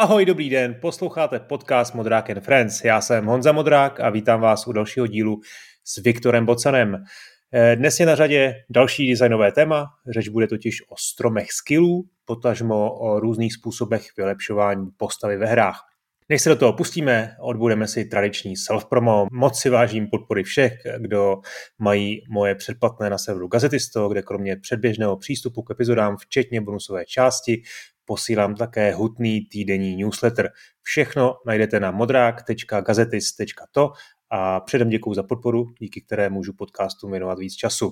Ahoj, dobrý den, posloucháte podcast Modrák and Friends. Já jsem Honza Modrák a vítám vás u dalšího dílu s Viktorem Bocanem. Eh, dnes je na řadě další designové téma, řeč bude totiž o stromech skillů, potažmo o různých způsobech vylepšování postavy ve hrách. Než se do toho pustíme, odbudeme si tradiční self-promo. Moc si vážím podpory všech, kdo mají moje předplatné na serveru Gazetisto, kde kromě předběžného přístupu k epizodám, včetně bonusové části, posílám také hutný týdenní newsletter. Všechno najdete na modrák.gazetis.to a předem děkuji za podporu, díky které můžu podcastu věnovat víc času.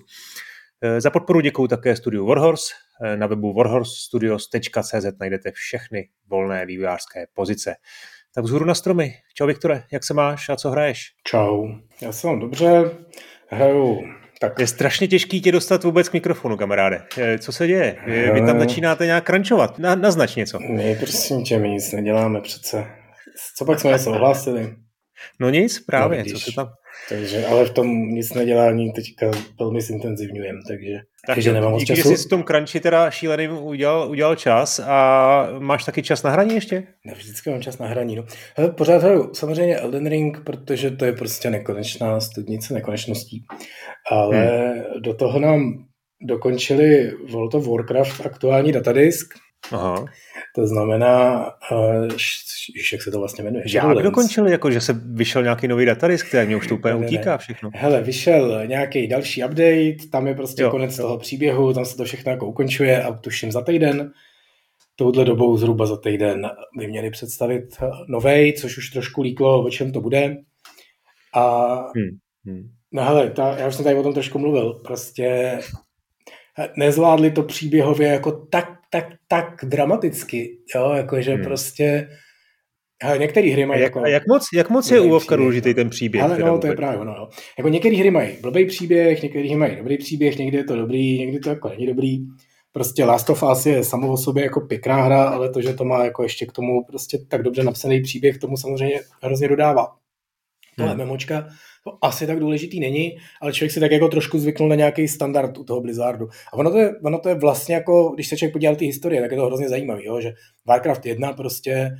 E, za podporu děkuji také studiu Warhorse. E, na webu warhorsestudios.cz najdete všechny volné vývojářské pozice. Tak vzhůru na stromy. Čau Viktore, jak se máš a co hraješ? Čau, já se mám dobře, hraju tak. Je strašně těžký tě dostat vůbec k mikrofonu, kamaráde. Co se děje? Vy, tam začínáte nějak crunchovat. Na, naznač něco. My prosím tě, my nic neděláme přece. Co pak jsme něco ohlásili? No nic, právě. No, co se tam... Takže, ale v tom nic nedělání teďka velmi zintenzivňujeme, takže, tak takže nemám moc času. jsi v tom crunchi teda šíleným udělal, udělal čas a máš taky čas na hraní ještě? Ne, vždycky mám čas na hraní, no. Hele, pořád hraju samozřejmě Elden Ring, protože to je prostě nekonečná studnice nekonečností, ale hmm. do toho nám dokončili World of Warcraft aktuální datadisk, Aha. To znamená, uh, jak se to vlastně jmenuje? Jak dokončili, jako že se vyšel nějaký nový datadisk, který mě už to úplně ne, utíká ne. všechno. Hele, vyšel nějaký další update, tam je prostě jo, konec jo. toho příběhu, tam se to všechno jako ukončuje a tuším za týden. Touhle dobou zhruba za týden by měli představit novej, což už trošku líklo, o čem to bude. A hmm. Hmm. no hele, ta, já už jsem tady o tom trošku mluvil, prostě nezvládli to příběhově jako tak tak, tak dramaticky, jo, jakože hmm. prostě ale některé hry mají jak, jako... Jak moc, jak moc je u Vovka důležitý ten příběh? Ale no, to je právě ono. No. Jako některé hry mají blbý příběh, některé hry mají dobrý příběh, někdy je to dobrý, někdy to jako není dobrý. Prostě Last of Us je samo o sobě jako pěkná hra, ale to, že to má jako ještě k tomu prostě tak dobře napsaný příběh, tomu samozřejmě hrozně dodává. Tohle hmm. memočka to asi tak důležitý není, ale člověk si tak jako trošku zvyknul na nějaký standard u toho Blizzardu. A ono to je, ono to je vlastně jako, když se člověk podívá ty historie, tak je to hrozně zajímavý, jo? že Warcraft 1 prostě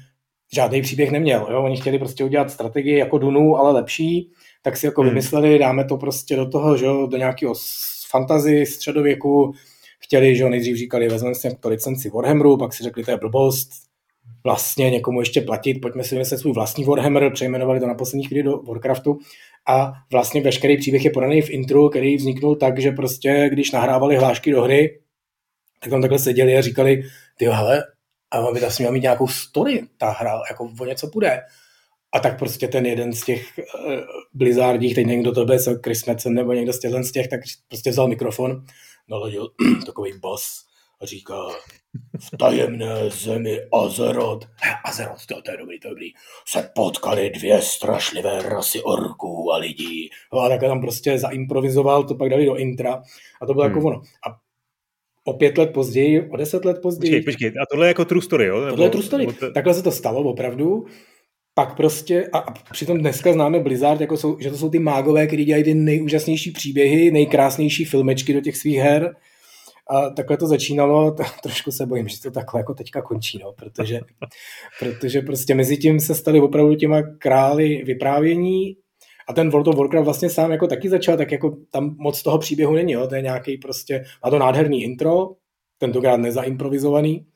žádný příběh neměl. Jo? Oni chtěli prostě udělat strategii jako Dunu, ale lepší, tak si jako hmm. vymysleli, dáme to prostě do toho, že jo, do nějakého fantazy středověku, chtěli, že jo, nejdřív říkali, vezmeme si to licenci Warhammeru, pak si řekli, to je blbost, vlastně někomu ještě platit, pojďme si vymyslet svůj vlastní Warhammer, přejmenovali to na poslední chvíli do Warcraftu. A vlastně veškerý příběh je podaný v intru, který vzniknul tak, že prostě když nahrávali hlášky do hry, tak tam takhle seděli a říkali, ty hele, a by tam měl mít nějakou story, ta hra, jako o něco bude. A tak prostě ten jeden z těch uh, Blizzardích, teď někdo to byl, Chris Metzen nebo někdo z těch, z těch, tak prostě vzal mikrofon, naladil takový boss a říká, v tajemné zemi Azeroth, Azeroth, to, to je dobrý, to je dobrý, se potkali dvě strašlivé rasy orků a lidí. No a takhle tam prostě zaimprovizoval, to pak dali do intra a to bylo jako hmm. jako ono. A o pět let později, o deset let později. Počkej, počkej, a tohle je jako true story, jo? Nebo, tohle je true story. To... Takhle se to stalo opravdu. Pak prostě, a, a přitom dneska známe Blizzard, jako jsou, že to jsou ty mágové, kteří dělají ty nejúžasnější příběhy, nejkrásnější filmečky do těch svých her a takhle to začínalo, to, trošku se bojím, že to takhle jako teďka končí, no, protože, protože prostě mezi tím se stali opravdu těma krály vyprávění a ten World of Warcraft vlastně sám jako taky začal, tak jako tam moc toho příběhu není, jo, to je nějaký prostě, má to nádherný intro, tentokrát nezaimprovizovaný,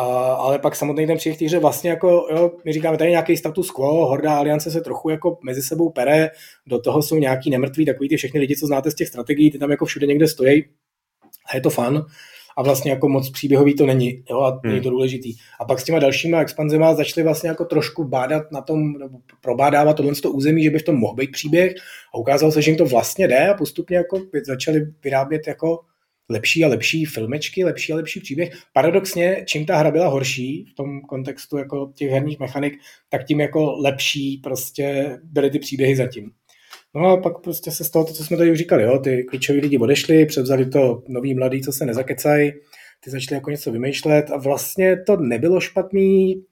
a, ale pak samotný ten příběh že vlastně jako, jo, my říkáme tady nějaký status quo, Horda Aliance se trochu jako mezi sebou pere, do toho jsou nějaký nemrtví, takový ty všechny lidi, co znáte z těch strategií, ty tam jako všude někde stojí, a je to fun a vlastně jako moc příběhový to není, jo, a není hmm. to důležitý. A pak s těma dalšíma expanzema začali vlastně jako trošku bádat na tom, nebo probádávat tohle to území, že by v tom mohl být příběh a ukázalo se, že jim to vlastně jde a postupně jako začali vyrábět jako lepší a lepší filmečky, lepší a lepší příběh. Paradoxně, čím ta hra byla horší v tom kontextu jako těch herních mechanik, tak tím jako lepší prostě byly ty příběhy zatím. No a pak prostě se stalo to, co jsme tady už říkali, jo? ty klíčoví lidi odešli, převzali to noví mladí, co se nezakecají, ty začali jako něco vymýšlet a vlastně to nebylo špatný,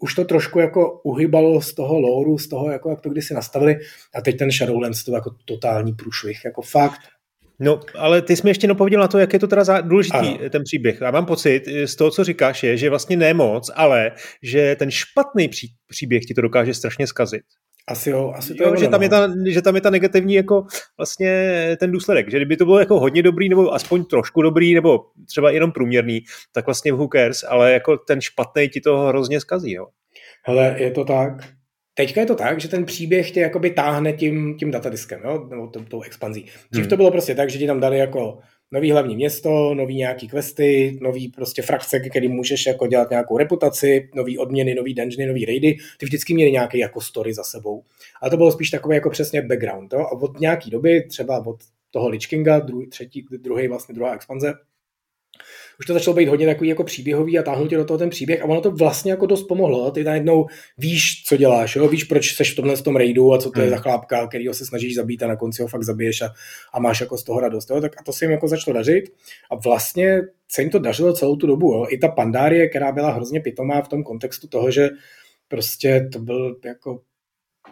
už to trošku jako uhybalo z toho lóru, z toho, jako jak to kdysi nastavili a teď ten Shadowlands to jako totální průšvih, jako fakt No, ale ty jsi mi ještě nepověděl na to, jak je to teda důležitý ano. ten příběh. Já mám pocit z toho, co říkáš, je, že vlastně ne moc, ale že ten špatný pří, příběh ti to dokáže strašně zkazit. Asi jo, asi to jo, je že, tam je ta, že tam je ta negativní jako vlastně ten důsledek, že kdyby to bylo jako hodně dobrý, nebo aspoň trošku dobrý, nebo třeba jenom průměrný, tak vlastně who cares, ale jako ten špatný ti to hrozně zkazí, jo. Hele, je to tak. Teďka je to tak, že ten příběh tě jakoby táhne tím, tím datadiskem, jo? nebo tou, tou expanzí. Dřív hmm. to bylo prostě tak, že ti tam dali jako nový hlavní město, nový nějaký questy, nový prostě frakce, který můžeš jako dělat nějakou reputaci, nový odměny, nový dungeony, nový raidy, ty vždycky měli nějaký jako story za sebou. A to bylo spíš takové jako přesně background. Jo? A od nějaký doby, třeba od toho Lich Kinga, druhý, třetí, druhý vlastně druhá expanze, už to začalo být hodně takový jako příběhový a táhnout tě do toho ten příběh a ono to vlastně jako dost pomohlo. Ty najednou víš, co děláš, jo? víš, proč seš v tomhle tom raidu a co to je hmm. za chlápka, kterýho se snažíš zabít a na konci ho fakt zabiješ a, a máš jako z toho radost. Jo? Tak a to se jim jako začalo dařit a vlastně se jim to dařilo celou tu dobu. Jo? I ta pandárie, která byla hrozně pitomá v tom kontextu toho, že prostě to byl jako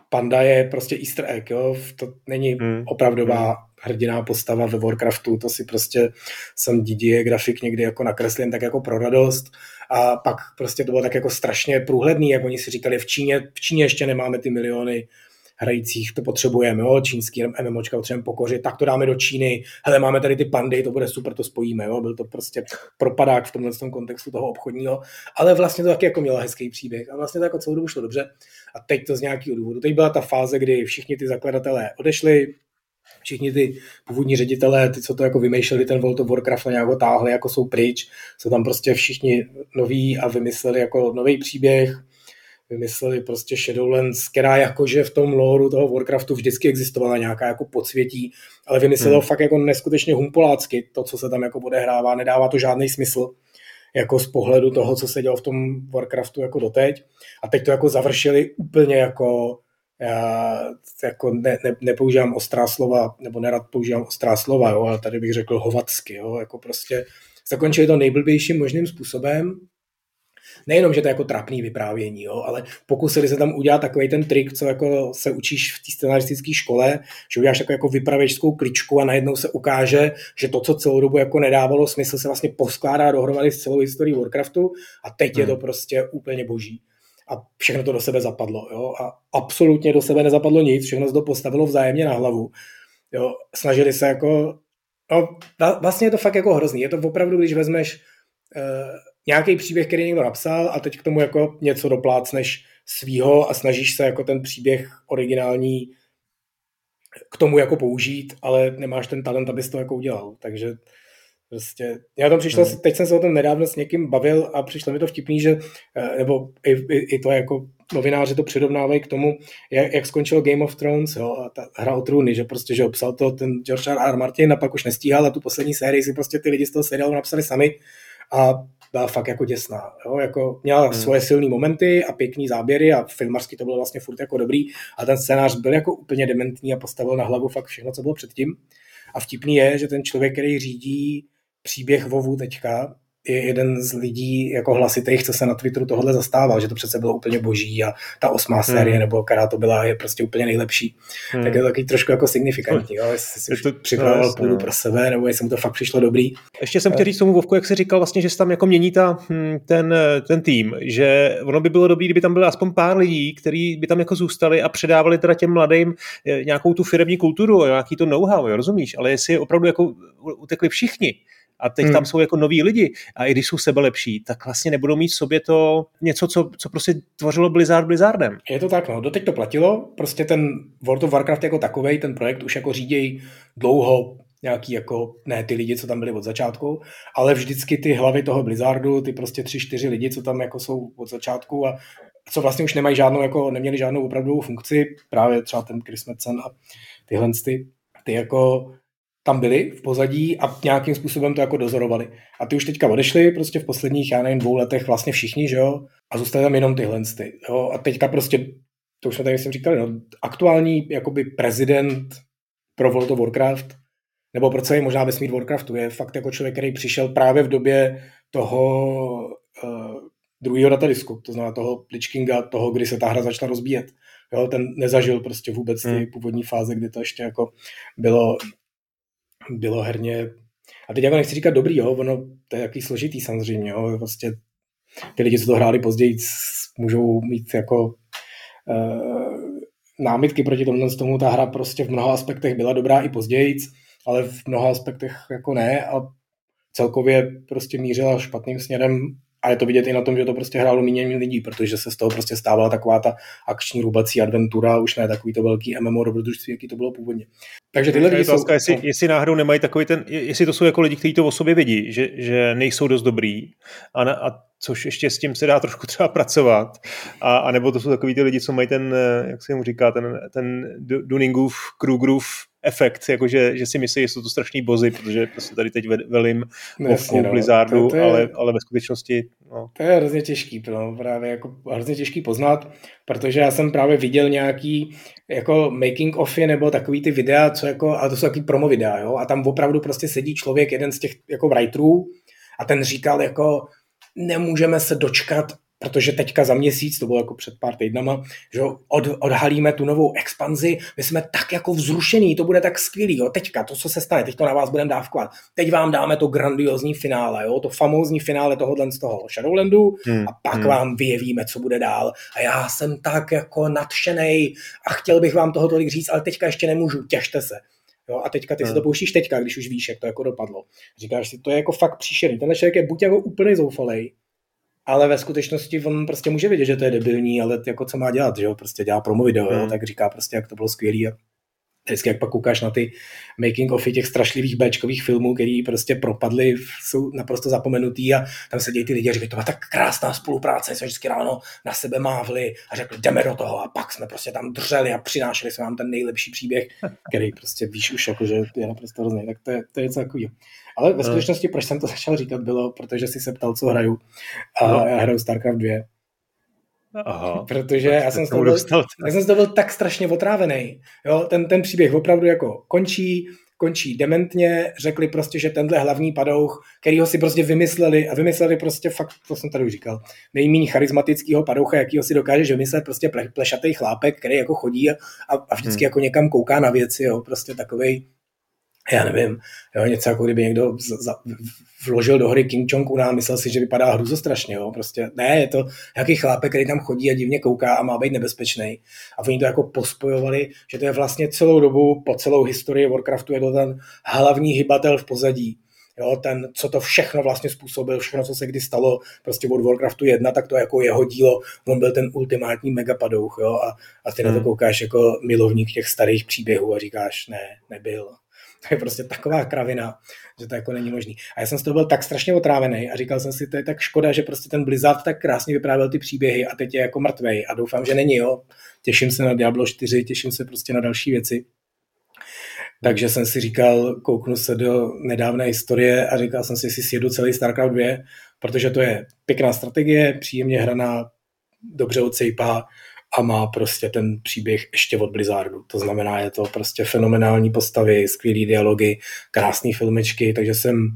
panda je prostě easter egg, jo? to není hmm. opravdová hmm hrdiná postava ve Warcraftu, to si prostě jsem Didier grafik někdy jako nakreslím tak jako pro radost. A pak prostě to bylo tak jako strašně průhledný, jak oni si říkali, v Číně, v Číně ještě nemáme ty miliony hrajících, to potřebujeme, jo, čínský MMOčka potřebujeme pokořit, tak to dáme do Číny, hele, máme tady ty pandy, to bude super, to spojíme, jo, byl to prostě propadák v tomhle tom kontextu toho obchodního, ale vlastně to taky jako mělo hezký příběh a vlastně to jako celou dobu šlo dobře. A teď to z nějakého důvodu. Teď byla ta fáze, kdy všichni ty zakladatelé odešli, všichni ty původní ředitelé, ty, co to jako vymýšleli, ten World of Warcraft nějak ho táhli, jako jsou pryč, jsou tam prostě všichni noví a vymysleli jako nový příběh, vymysleli prostě Shadowlands, která jakože v tom lóru toho Warcraftu vždycky existovala nějaká jako podsvětí, ale vymyslelo hmm. fakt jako neskutečně humpolácky to, co se tam jako odehrává, nedává to žádný smysl jako z pohledu toho, co se dělo v tom Warcraftu jako doteď. A teď to jako završili úplně jako já jako ne, ne, nepoužívám ostrá slova, nebo nerad používám ostrá slova, jo, ale tady bych řekl hovacky, jo, jako prostě zakončili to nejblbějším možným způsobem, nejenom, že to je jako trapný vyprávění, jo, ale pokusili se tam udělat takový ten trik, co jako se učíš v té scenaristické škole, že uděláš jako, jako vypravěčskou kličku a najednou se ukáže, že to, co celou dobu jako nedávalo smysl, se vlastně poskládá dohromady s celou historií Warcraftu a teď hmm. je to prostě úplně boží a všechno to do sebe zapadlo. Jo? A absolutně do sebe nezapadlo nic, všechno se to postavilo vzájemně na hlavu. Jo? Snažili se jako, no vlastně je to fakt jako hrozný. Je to opravdu, když vezmeš uh, nějaký příběh, který někdo napsal a teď k tomu jako něco doplácneš svýho a snažíš se jako ten příběh originální k tomu jako použít, ale nemáš ten talent, abys to jako udělal. Takže Prostě, já tam přišlo, hmm. teď jsem se o tom nedávno s někým bavil a přišlo mi to vtipný, že, eh, nebo i, i, i to jako novináři to přirovnávají k tomu, jak, jak skončil Game of Thrones, jo, a ta hra o trůny, že prostě, že obsal to ten George R. R. Martin a pak už nestíhal a tu poslední sérii si prostě ty lidi z toho seriálu napsali sami a byla fakt jako děsná. Jo? Jako měla hmm. svoje silné momenty a pěkný záběry a filmařsky to bylo vlastně furt jako dobrý a ten scénář byl jako úplně dementní a postavil na hlavu fakt všechno, co bylo předtím. A vtipný je, že ten člověk, který řídí příběh Vovu teďka je jeden z lidí jako hlasitých, co se na Twitteru tohle zastával, že to přece bylo úplně boží a ta osmá hmm. série, nebo která to byla, je prostě úplně nejlepší. Hmm. Tak je to taky trošku jako signifikantní, jo? jestli si už to, připravoval no, půdu pro sebe, nebo jestli mu to fakt přišlo dobrý. Ještě jsem chtěl říct tomu Vovku, jak jsi říkal vlastně, že se tam jako mění ta, hm, ten, ten tým, že ono by bylo dobré, kdyby tam bylo aspoň pár lidí, kteří by tam jako zůstali a předávali teda těm mladým eh, nějakou tu firmní kulturu, nějaký to know-how, jo, rozumíš? Ale jestli opravdu jako utekli všichni, a teď hmm. tam jsou jako noví lidi a i když jsou sebe lepší, tak vlastně nebudou mít v sobě to něco, co, co prostě tvořilo Blizzard Blizzardem. Je to tak, no. Doteď to platilo, prostě ten World of Warcraft jako takový, ten projekt už jako řídějí dlouho nějaký jako, ne ty lidi, co tam byli od začátku, ale vždycky ty hlavy toho Blizzardu, ty prostě tři, čtyři lidi, co tam jako jsou od začátku a co vlastně už nemají žádnou, jako neměli žádnou opravdovou funkci, právě třeba ten Chris Metzen a tyhle ty, ty jako tam byli v pozadí a nějakým způsobem to jako dozorovali. A ty už teďka odešli prostě v posledních, já nevím, dvou letech vlastně všichni, že jo, a zůstali tam jenom tyhle ty, jo, a teďka prostě, to už jsme tady jsem říkali, no, aktuální jakoby prezident pro World of Warcraft, nebo pro celý možná vesmír Warcraftu, je fakt jako člověk, který přišel právě v době toho uh, druhého datadisku, to znamená toho Lich toho, kdy se ta hra začala rozbíjet. Jo, ten nezažil prostě vůbec ty hmm. původní fáze, kdy to ještě jako bylo bylo herně a teď jako nechci říkat dobrý, jo, ono to je jaký složitý samozřejmě, jo, prostě ty lidi, co to hráli později, můžou mít jako uh, námitky proti tomu, tomu ta hra prostě v mnoha aspektech byla dobrá i později, ale v mnoha aspektech jako ne a celkově prostě mířila špatným směrem a je to vidět i na tom, že to prostě hrálo méně lidí, protože se z toho prostě stávala taková ta akční rubací adventura, už ne takový to velký MMO dobrodružství, jaký to bylo původně. Takže tyhle lidi jsou... Jestli, jestli náhodou nemají takový ten, jestli to jsou jako lidi, kteří to o sobě vidí, že, že nejsou dost dobrý, a, na, a což ještě s tím se dá trošku třeba pracovat, a, a nebo to jsou takový ty lidi, co mají ten, jak se mu říká, ten, ten Duningův, Krugerův efekt, jakože že si myslí, že jsou to strašný bozy, protože prostě tady teď velím Wolfu, no, Blizzardu, to, to je, ale, ale ve skutečnosti... No. To je hrozně těžký, no, právě jako hrozně těžký poznat, protože já jsem právě viděl nějaký jako making offy nebo takový ty videa, co jako, a to jsou takový promo videa, jo, a tam opravdu prostě sedí člověk, jeden z těch jako writerů a ten říkal jako nemůžeme se dočkat protože teďka za měsíc, to bylo jako před pár týdnama, že od, odhalíme tu novou expanzi, my jsme tak jako vzrušení, to bude tak skvělý, jo, teďka, to, co se stane, teď to na vás budeme dávkovat, teď vám dáme to grandiozní finále, jo, to famózní finále tohohle z toho Shadowlandu hmm. a pak hmm. vám vyjevíme, co bude dál a já jsem tak jako nadšený a chtěl bych vám toho tolik říct, ale teďka ještě nemůžu, těšte se. Jo, a teďka ty hmm. si to pouštíš teďka, když už víš, jak to jako dopadlo. Říkáš si, to je jako fakt příšerný. Tenhle člověk je buď jako úplně zoufalej, ale ve skutečnosti on prostě může vědět, že to je debilní, ale jako co má dělat, že jo, prostě dělá promo video, hmm. jo, tak říká prostě, jak to bylo skvělý a vždycky jak pak koukáš na ty making ofy těch strašlivých Bčkových filmů, který prostě propadly, jsou naprosto zapomenutý a tam sedějí ty lidi a říkají, to byla tak krásná spolupráce, jsme vždycky ráno na sebe mávli a řekli, jdeme do toho a pak jsme prostě tam drželi a přinášeli jsme vám ten nejlepší příběh, který prostě víš už jako, že je naprosto hrozný, tak to je, to je něco takového. Ale ve skutečnosti, proč jsem to začal říkat, bylo, protože si se ptal, co hraju. A no. já hraju StarCraft 2. Aha, protože já jsem, z toho byl, já jsem z toho byl tak strašně otrávený. Jo, ten, ten příběh opravdu jako končí, končí dementně, řekli prostě, že tenhle hlavní padouch, který ho si prostě vymysleli a vymysleli prostě fakt, to jsem tady už říkal, nejméně charismatického padoucha, ho si dokážeš vymyslet prostě ple, plešatý chlápek, který jako chodí a, a vždycky hmm. jako někam kouká na věci, jo, prostě takovej já nevím, jo, něco jako kdyby někdo z, za, vložil do hry King Chong a myslel si, že vypadá strašně, jo, prostě ne, je to nějaký chlápek, který tam chodí a divně kouká a má být nebezpečný. A oni to jako pospojovali, že to je vlastně celou dobu, po celou historii Warcraftu je to ten hlavní hybatel v pozadí. Jo, ten, co to všechno vlastně způsobil, všechno, co se kdy stalo prostě od Warcraftu 1, tak to jako jeho dílo, on byl ten ultimátní megapadouch, jo, a, a ty hmm. na to hmm. koukáš jako milovník těch starých příběhů a říkáš, ne, nebyl. To je prostě taková kravina, že to jako není možný. A já jsem z toho byl tak strašně otrávený a říkal jsem si, to je tak škoda, že prostě ten Blizzard tak krásně vyprávěl ty příběhy a teď je jako mrtvej a doufám, že není, jo. Těším se na Diablo 4, těším se prostě na další věci. Takže jsem si říkal, kouknu se do nedávné historie a říkal jsem si, jestli sjedu celý StarCraft 2, protože to je pěkná strategie, příjemně hraná, dobře odsejpá, a má prostě ten příběh ještě od Blizzardu. To znamená, je to prostě fenomenální postavy, skvělý dialogy, krásné filmečky, takže jsem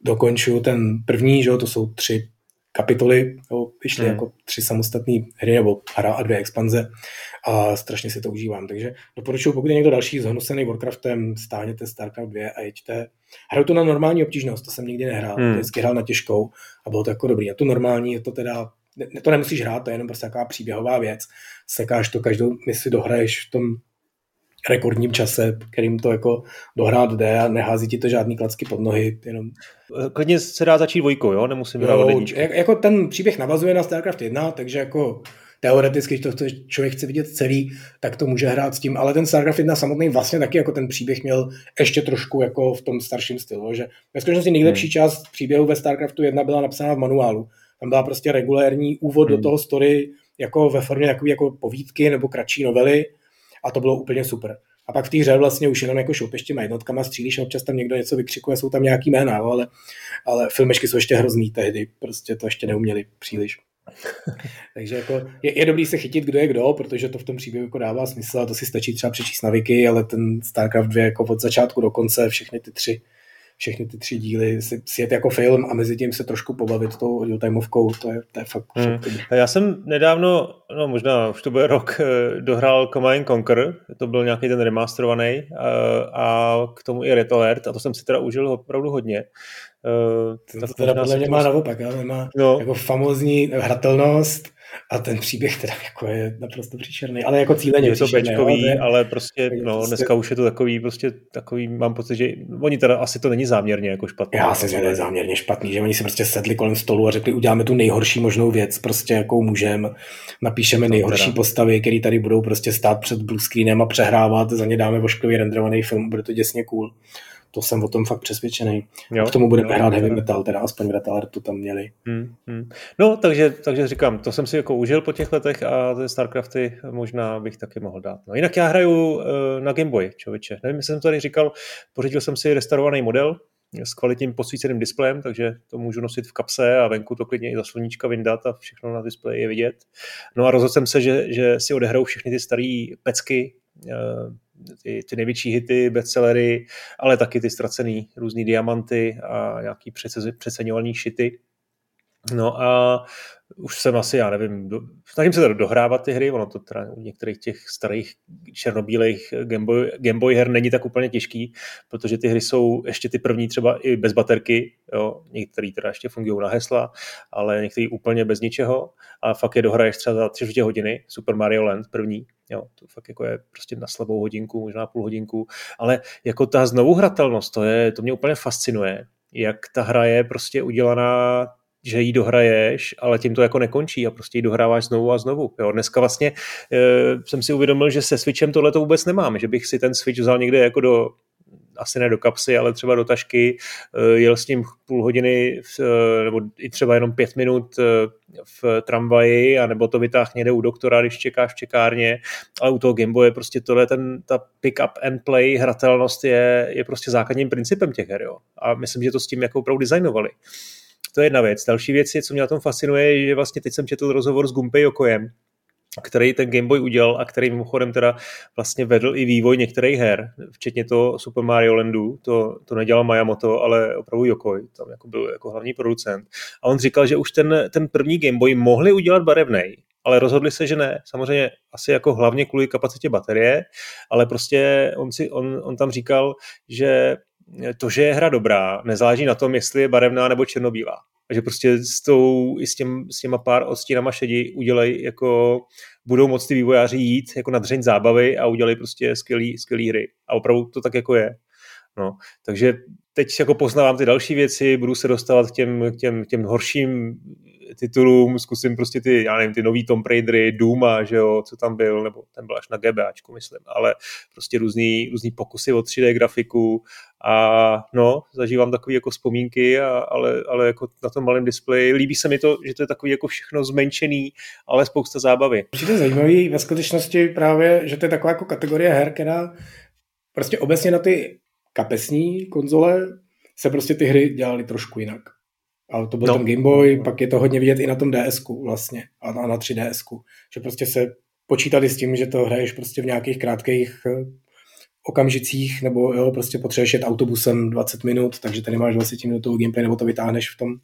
dokončil ten první, že jo, to jsou tři kapitoly, jo, vyšly hmm. jako tři samostatné hry nebo hra a dvě expanze a strašně si to užívám. Takže doporučuji, pokud je někdo další zhnusený Warcraftem, stáhněte StarCraft 2 a jeďte. Hraju to na normální obtížnost, to jsem nikdy nehrál, hmm. vždycky hrál na těžkou a bylo to jako dobrý. A tu normální je to teda ne, to nemusíš hrát, to je jenom prostě taková příběhová věc. Sekáš to, každou misi dohraješ v tom rekordním čase, kterým to jako dohrát jde a nehází ti to žádný klacky pod nohy. Jenom... Klidně se dá začít dvojkou, jo? Nemusím hrát Jako ten příběh navazuje na StarCraft 1, takže jako teoreticky, když to člověk chce vidět celý, tak to může hrát s tím, ale ten StarCraft 1 samotný vlastně taky jako ten příběh měl ještě trošku jako v tom starším stylu, že ve skutečnosti nejlepší hmm. část příběhu ve StarCraftu 1 byla napsána v manuálu, tam byla prostě regulérní úvod hmm. do toho story jako ve formě takové jako povídky nebo kratší novely a to bylo úplně super. A pak v té hře vlastně už jenom jako šoupeš těma jednotkama, střílíš a občas tam někdo něco vykřikuje, jsou tam nějaký jména, ale, ale filmešky jsou ještě hrozný tehdy, prostě to ještě neuměli příliš. Takže jako je, je, dobrý se chytit, kdo je kdo, protože to v tom příběhu jako dává smysl a to si stačí třeba přečíst na wiki, ale ten StarCraft 2 jako od začátku do konce, všechny ty tři všechny ty tři díly si sjet jako film a mezi tím se trošku pobavit tou real-timeovkou, to je, to je fakt, hmm. Já jsem nedávno, no možná už to bude rok, eh, dohrál Command Conquer, to byl nějaký ten remasterovaný a, eh, a k tomu i Red Alert a to jsem si teda užil opravdu hodně. Uh, to, to teda podle mě má naopak, ale má no. jako famózní hratelnost, a ten příběh teda jako je naprosto příšerný, ale jako cíleně Je to bečkový, jo, ale prostě, no, prostě... dneska už je to takový, prostě takový, mám pocit, že oni teda asi to není záměrně jako špatný. Já si že to je záměrně špatný, že oni si prostě sedli kolem stolu a řekli, uděláme tu nejhorší možnou věc, prostě jakou můžeme, napíšeme nejhorší teda. postavy, které tady budou prostě stát před blue screenem a přehrávat, za ně dáme vošklivý renderovaný film, bude to děsně cool to jsem o tom fakt přesvědčený. Jo, k tomu budeme jo, hrát heavy metal, teda aspoň v Retalertu tam měli. Hmm, hmm. No, takže, takže říkám, to jsem si jako užil po těch letech a ty Starcrafty možná bych taky mohl dát. No jinak já hraju uh, na Game Boy, člověče. Nevím, jestli jsem tady říkal, pořídil jsem si restaurovaný model, s kvalitním posvíceným displejem, takže to můžu nosit v kapse a venku to klidně i za sluníčka vyndat a všechno na displeji je vidět. No a rozhodl jsem se, že, že si odehrou všechny ty staré pecky, eh, ty, ty největší hity, bestsellery, ale taky ty ztracený různý diamanty a nějaký přeceňovaný šity. No a už jsem asi, já nevím, do, snažím se teda dohrávat ty hry, ono to teda u některých těch starých černobílých Gameboy, Gameboy her není tak úplně těžký, protože ty hry jsou ještě ty první třeba i bez baterky, jo, některé teda ještě fungují na hesla, ale některé úplně bez ničeho a fakt je dohraješ třeba za tři hodiny, Super Mario Land první, jo, to fakt jako je prostě na slabou hodinku, možná půl hodinku, ale jako ta znovu hratelnost, to, je, to mě úplně fascinuje, jak ta hra je prostě udělaná že ji dohraješ, ale tím to jako nekončí a prostě ji dohráváš znovu a znovu. Jo, dneska vlastně e, jsem si uvědomil, že se Switchem tohle to vůbec nemám, že bych si ten Switch vzal někde jako do asi ne do kapsy, ale třeba do tašky, e, jel s ním půl hodiny v, e, nebo i třeba jenom pět minut v tramvaji, anebo to vytáh někde u doktora, když čekáš v čekárně, ale u toho Gameboye prostě tohle, ten, ta pick up and play hratelnost je, je prostě základním principem těch her, jo. A myslím, že to s tím jako opravdu designovali. To je jedna věc. Další věc je, co mě na tom fascinuje, je, že vlastně teď jsem četl rozhovor s Gumpei Okojem, který ten Game Boy udělal a který mimochodem teda vlastně vedl i vývoj některých her, včetně to Super Mario Landu, to, to nedělal Miyamoto, ale opravdu Yokoi, tam jako byl jako hlavní producent. A on říkal, že už ten, ten první Game Boy mohli udělat barevnej, ale rozhodli se, že ne. Samozřejmě asi jako hlavně kvůli kapacitě baterie, ale prostě on, si, on, on tam říkal, že to, že je hra dobrá, nezáleží na tom, jestli je barevná nebo černobílá. Takže prostě s, tou, s, těm, s těma pár odstínama šedi udělej jako, budou moct ty vývojáři jít jako na dřeň zábavy a udělej prostě skvělý, skvělý hry. A opravdu to tak jako je. No, takže teď jako poznávám ty další věci, budu se dostávat k těm, k těm, k těm horším titulům, zkusím prostě ty, já nevím, ty nový Tomb Raidery, Duma, že jo, co tam byl, nebo ten byl až na GBAčku, myslím, ale prostě různý, různý pokusy o 3D grafiku a no, zažívám takové jako vzpomínky, a, ale, ale jako na tom malém displeji. Líbí se mi to, že to je takový jako všechno zmenšený, ale spousta zábavy. Je zajímavý ve skutečnosti právě, že to je taková jako kategorie her, která prostě obecně na ty kapesní konzole se prostě ty hry dělaly trošku jinak. Ale to byl no. ten Game Boy, pak je to hodně vidět i na tom ds vlastně a na, na 3DS, že prostě se počítali s tím, že to hraješ prostě v nějakých krátkých eh, okamžicích, nebo jo, prostě potřebuješ jet autobusem 20 minut, takže tady máš 20 minutový gameplay, nebo to vytáhneš v tom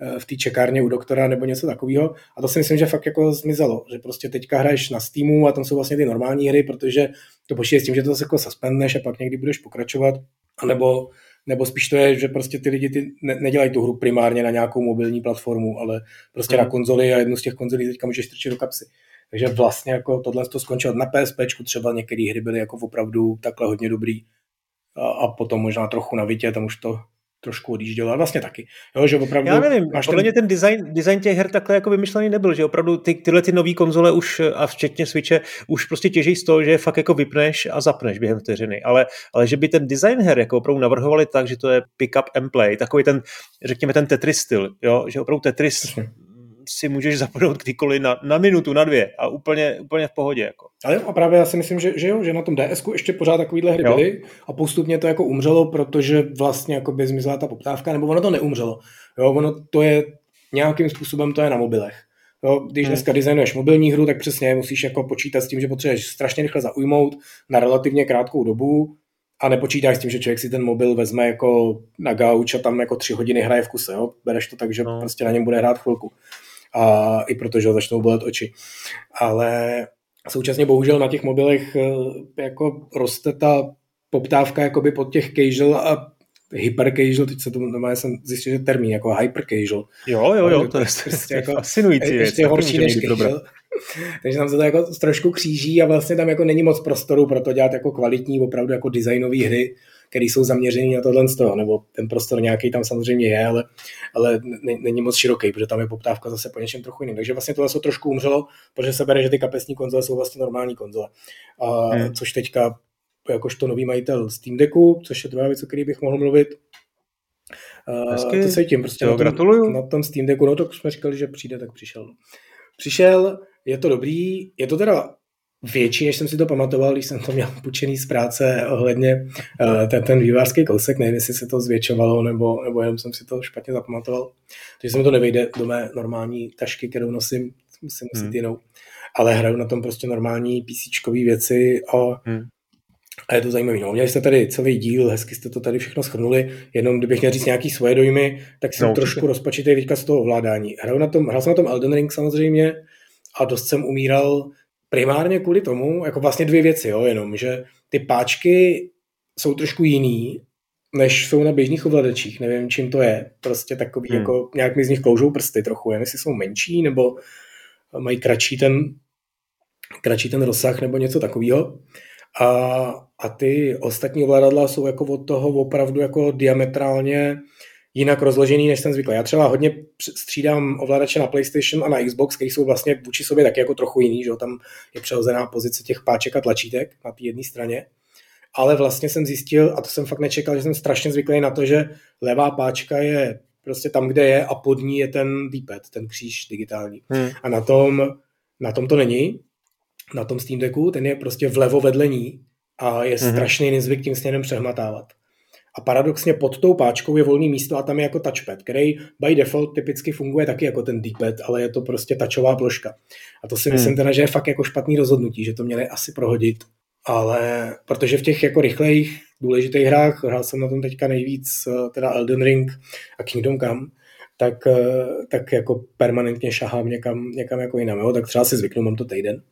eh, v té čekárně u doktora nebo něco takového. A to si myslím, že fakt jako zmizelo, že prostě teďka hraješ na Steamu a tam jsou vlastně ty normální hry, protože to počítáš s tím, že to zase jako suspendneš a pak někdy budeš pokračovat, anebo nebo spíš to je, že prostě ty lidi ty ne, nedělají tu hru primárně na nějakou mobilní platformu, ale prostě mm. na konzoli a jednu z těch konzolí teďka můžeš strčit do kapsy. Takže vlastně jako tohle to skončilo na PSP, třeba některé hry byly jako opravdu takhle hodně dobrý a, a potom možná trochu na Vitě, tam už to trošku odjíždělo, ale vlastně taky. Jo, že opravdu Já nevím, máš podle ten... mě ten design, design těch her takhle jako vymyšlený nebyl, že opravdu ty, tyhle ty nové konzole už, a včetně Switche, už prostě těží z toho, že fakt jako vypneš a zapneš během vteřiny, ale, ale že by ten design her jako opravdu navrhovali tak, že to je pick up and play, takový ten, řekněme ten Tetris styl, jo, že opravdu Tetris Přesně si můžeš zapnout kdykoliv na, na minutu, na dvě a úplně, úplně v pohodě. Jako. Ale a právě já si myslím, že, že jo, že na tom ds ještě pořád takovýhle hry jo. byly a postupně to jako umřelo, protože vlastně jako by zmizela ta poptávka, nebo ono to neumřelo. Jo, ono to je nějakým způsobem to je na mobilech. Jo, když hmm. dneska designuješ mobilní hru, tak přesně musíš jako počítat s tím, že potřebuješ strašně rychle zaujmout na relativně krátkou dobu a nepočítáš s tím, že člověk si ten mobil vezme jako na gauč a tam jako tři hodiny hraje v kuse, jo? Bereš to tak, že no. prostě na něm bude hrát chvilku. A i protože ho začnou bolet oči. Ale současně bohužel na těch mobilech eh, jako roste ta poptávka jakoby pod těch casual a hyper casual, teď se to normálně jsem zjistil, že termín jako hyper casual. Jo, jo, jo, to je prostě jako fascinující. Ještě horší než casual. Takže tam se to jako trošku kříží a vlastně tam jako není moc prostoru pro to dělat jako kvalitní, opravdu jako designové hry, které jsou zaměřené na tohle z toho, nebo ten prostor nějaký tam samozřejmě je, ale, ale není moc široký, protože tam je poptávka zase po něčem trochu jiným. Takže vlastně tohle se trošku umřelo, protože se bere, že ty kapesní konzole jsou vlastně normální konzole. A, hmm. Což teďka jakožto nový majitel Steam Decku, což je druhá věc, o který bych mohl mluvit. Hezky. to se tím prostě jo, na, tom, gratuluju. na tom Steam Decku, no to jsme říkali, že přijde, tak přišel. Přišel, je to dobrý, je to teda větší, než jsem si to pamatoval, když jsem to měl půjčený z práce ohledně uh, ten, ten vývářský kousek, nevím, jestli se to zvětšovalo, nebo, nebo jenom jsem si to špatně zapamatoval. Takže se mi to nevejde do mé normální tašky, kterou nosím, musím nosit hmm. jinou. Ale hraju na tom prostě normální PC věci a hmm. A je to zajímavé. No, měli jste tady celý díl, hezky jste to tady všechno schrnuli, jenom kdybych měl říct nějaký svoje dojmy, tak jsem no, trošku rozpačitý teďka z toho ovládání. Hraju na tom, hrál jsem na tom Elden Ring samozřejmě a dost jsem umíral primárně kvůli tomu, jako vlastně dvě věci, jo, jenom, že ty páčky jsou trošku jiný, než jsou na běžných ovladačích. Nevím, čím to je. Prostě takový, hmm. jako nějak mi z nich kloužou prsty trochu. Jen jestli jsou menší, nebo mají kratší ten, kratší ten rozsah, nebo něco takového. A, a ty ostatní ovladadla jsou jako od toho opravdu jako diametrálně jinak rozložený, než jsem zvyklý. Já třeba hodně střídám ovladače na PlayStation a na Xbox, které jsou vlastně vůči sobě taky jako trochu jiný, že tam je přehozená pozice těch páček a tlačítek na té jedné straně. Ale vlastně jsem zjistil, a to jsem fakt nečekal, že jsem strašně zvyklý na to, že levá páčka je prostě tam, kde je a pod ní je ten D-pad, ten kříž digitální. Hmm. A na tom, na tom to není, na tom Steam Decku, ten je prostě vlevo vedle ní a je mm-hmm. strašný nezvyk tím směrem přehmatávat. A paradoxně pod tou páčkou je volný místo a tam je jako touchpad, který by default typicky funguje taky jako ten D-pad, ale je to prostě touchová ploška. A to si hmm. myslím teda, že je fakt jako špatný rozhodnutí, že to měli asi prohodit. Ale protože v těch jako rychlejch, důležitých hrách, hrál jsem na tom teďka nejvíc, eh, teda Elden Ring a Kingdom Come, tak, eh, tak jako permanentně šahám někam, někam jako jinam. Jo? Tak třeba si zvyknu, mám to týden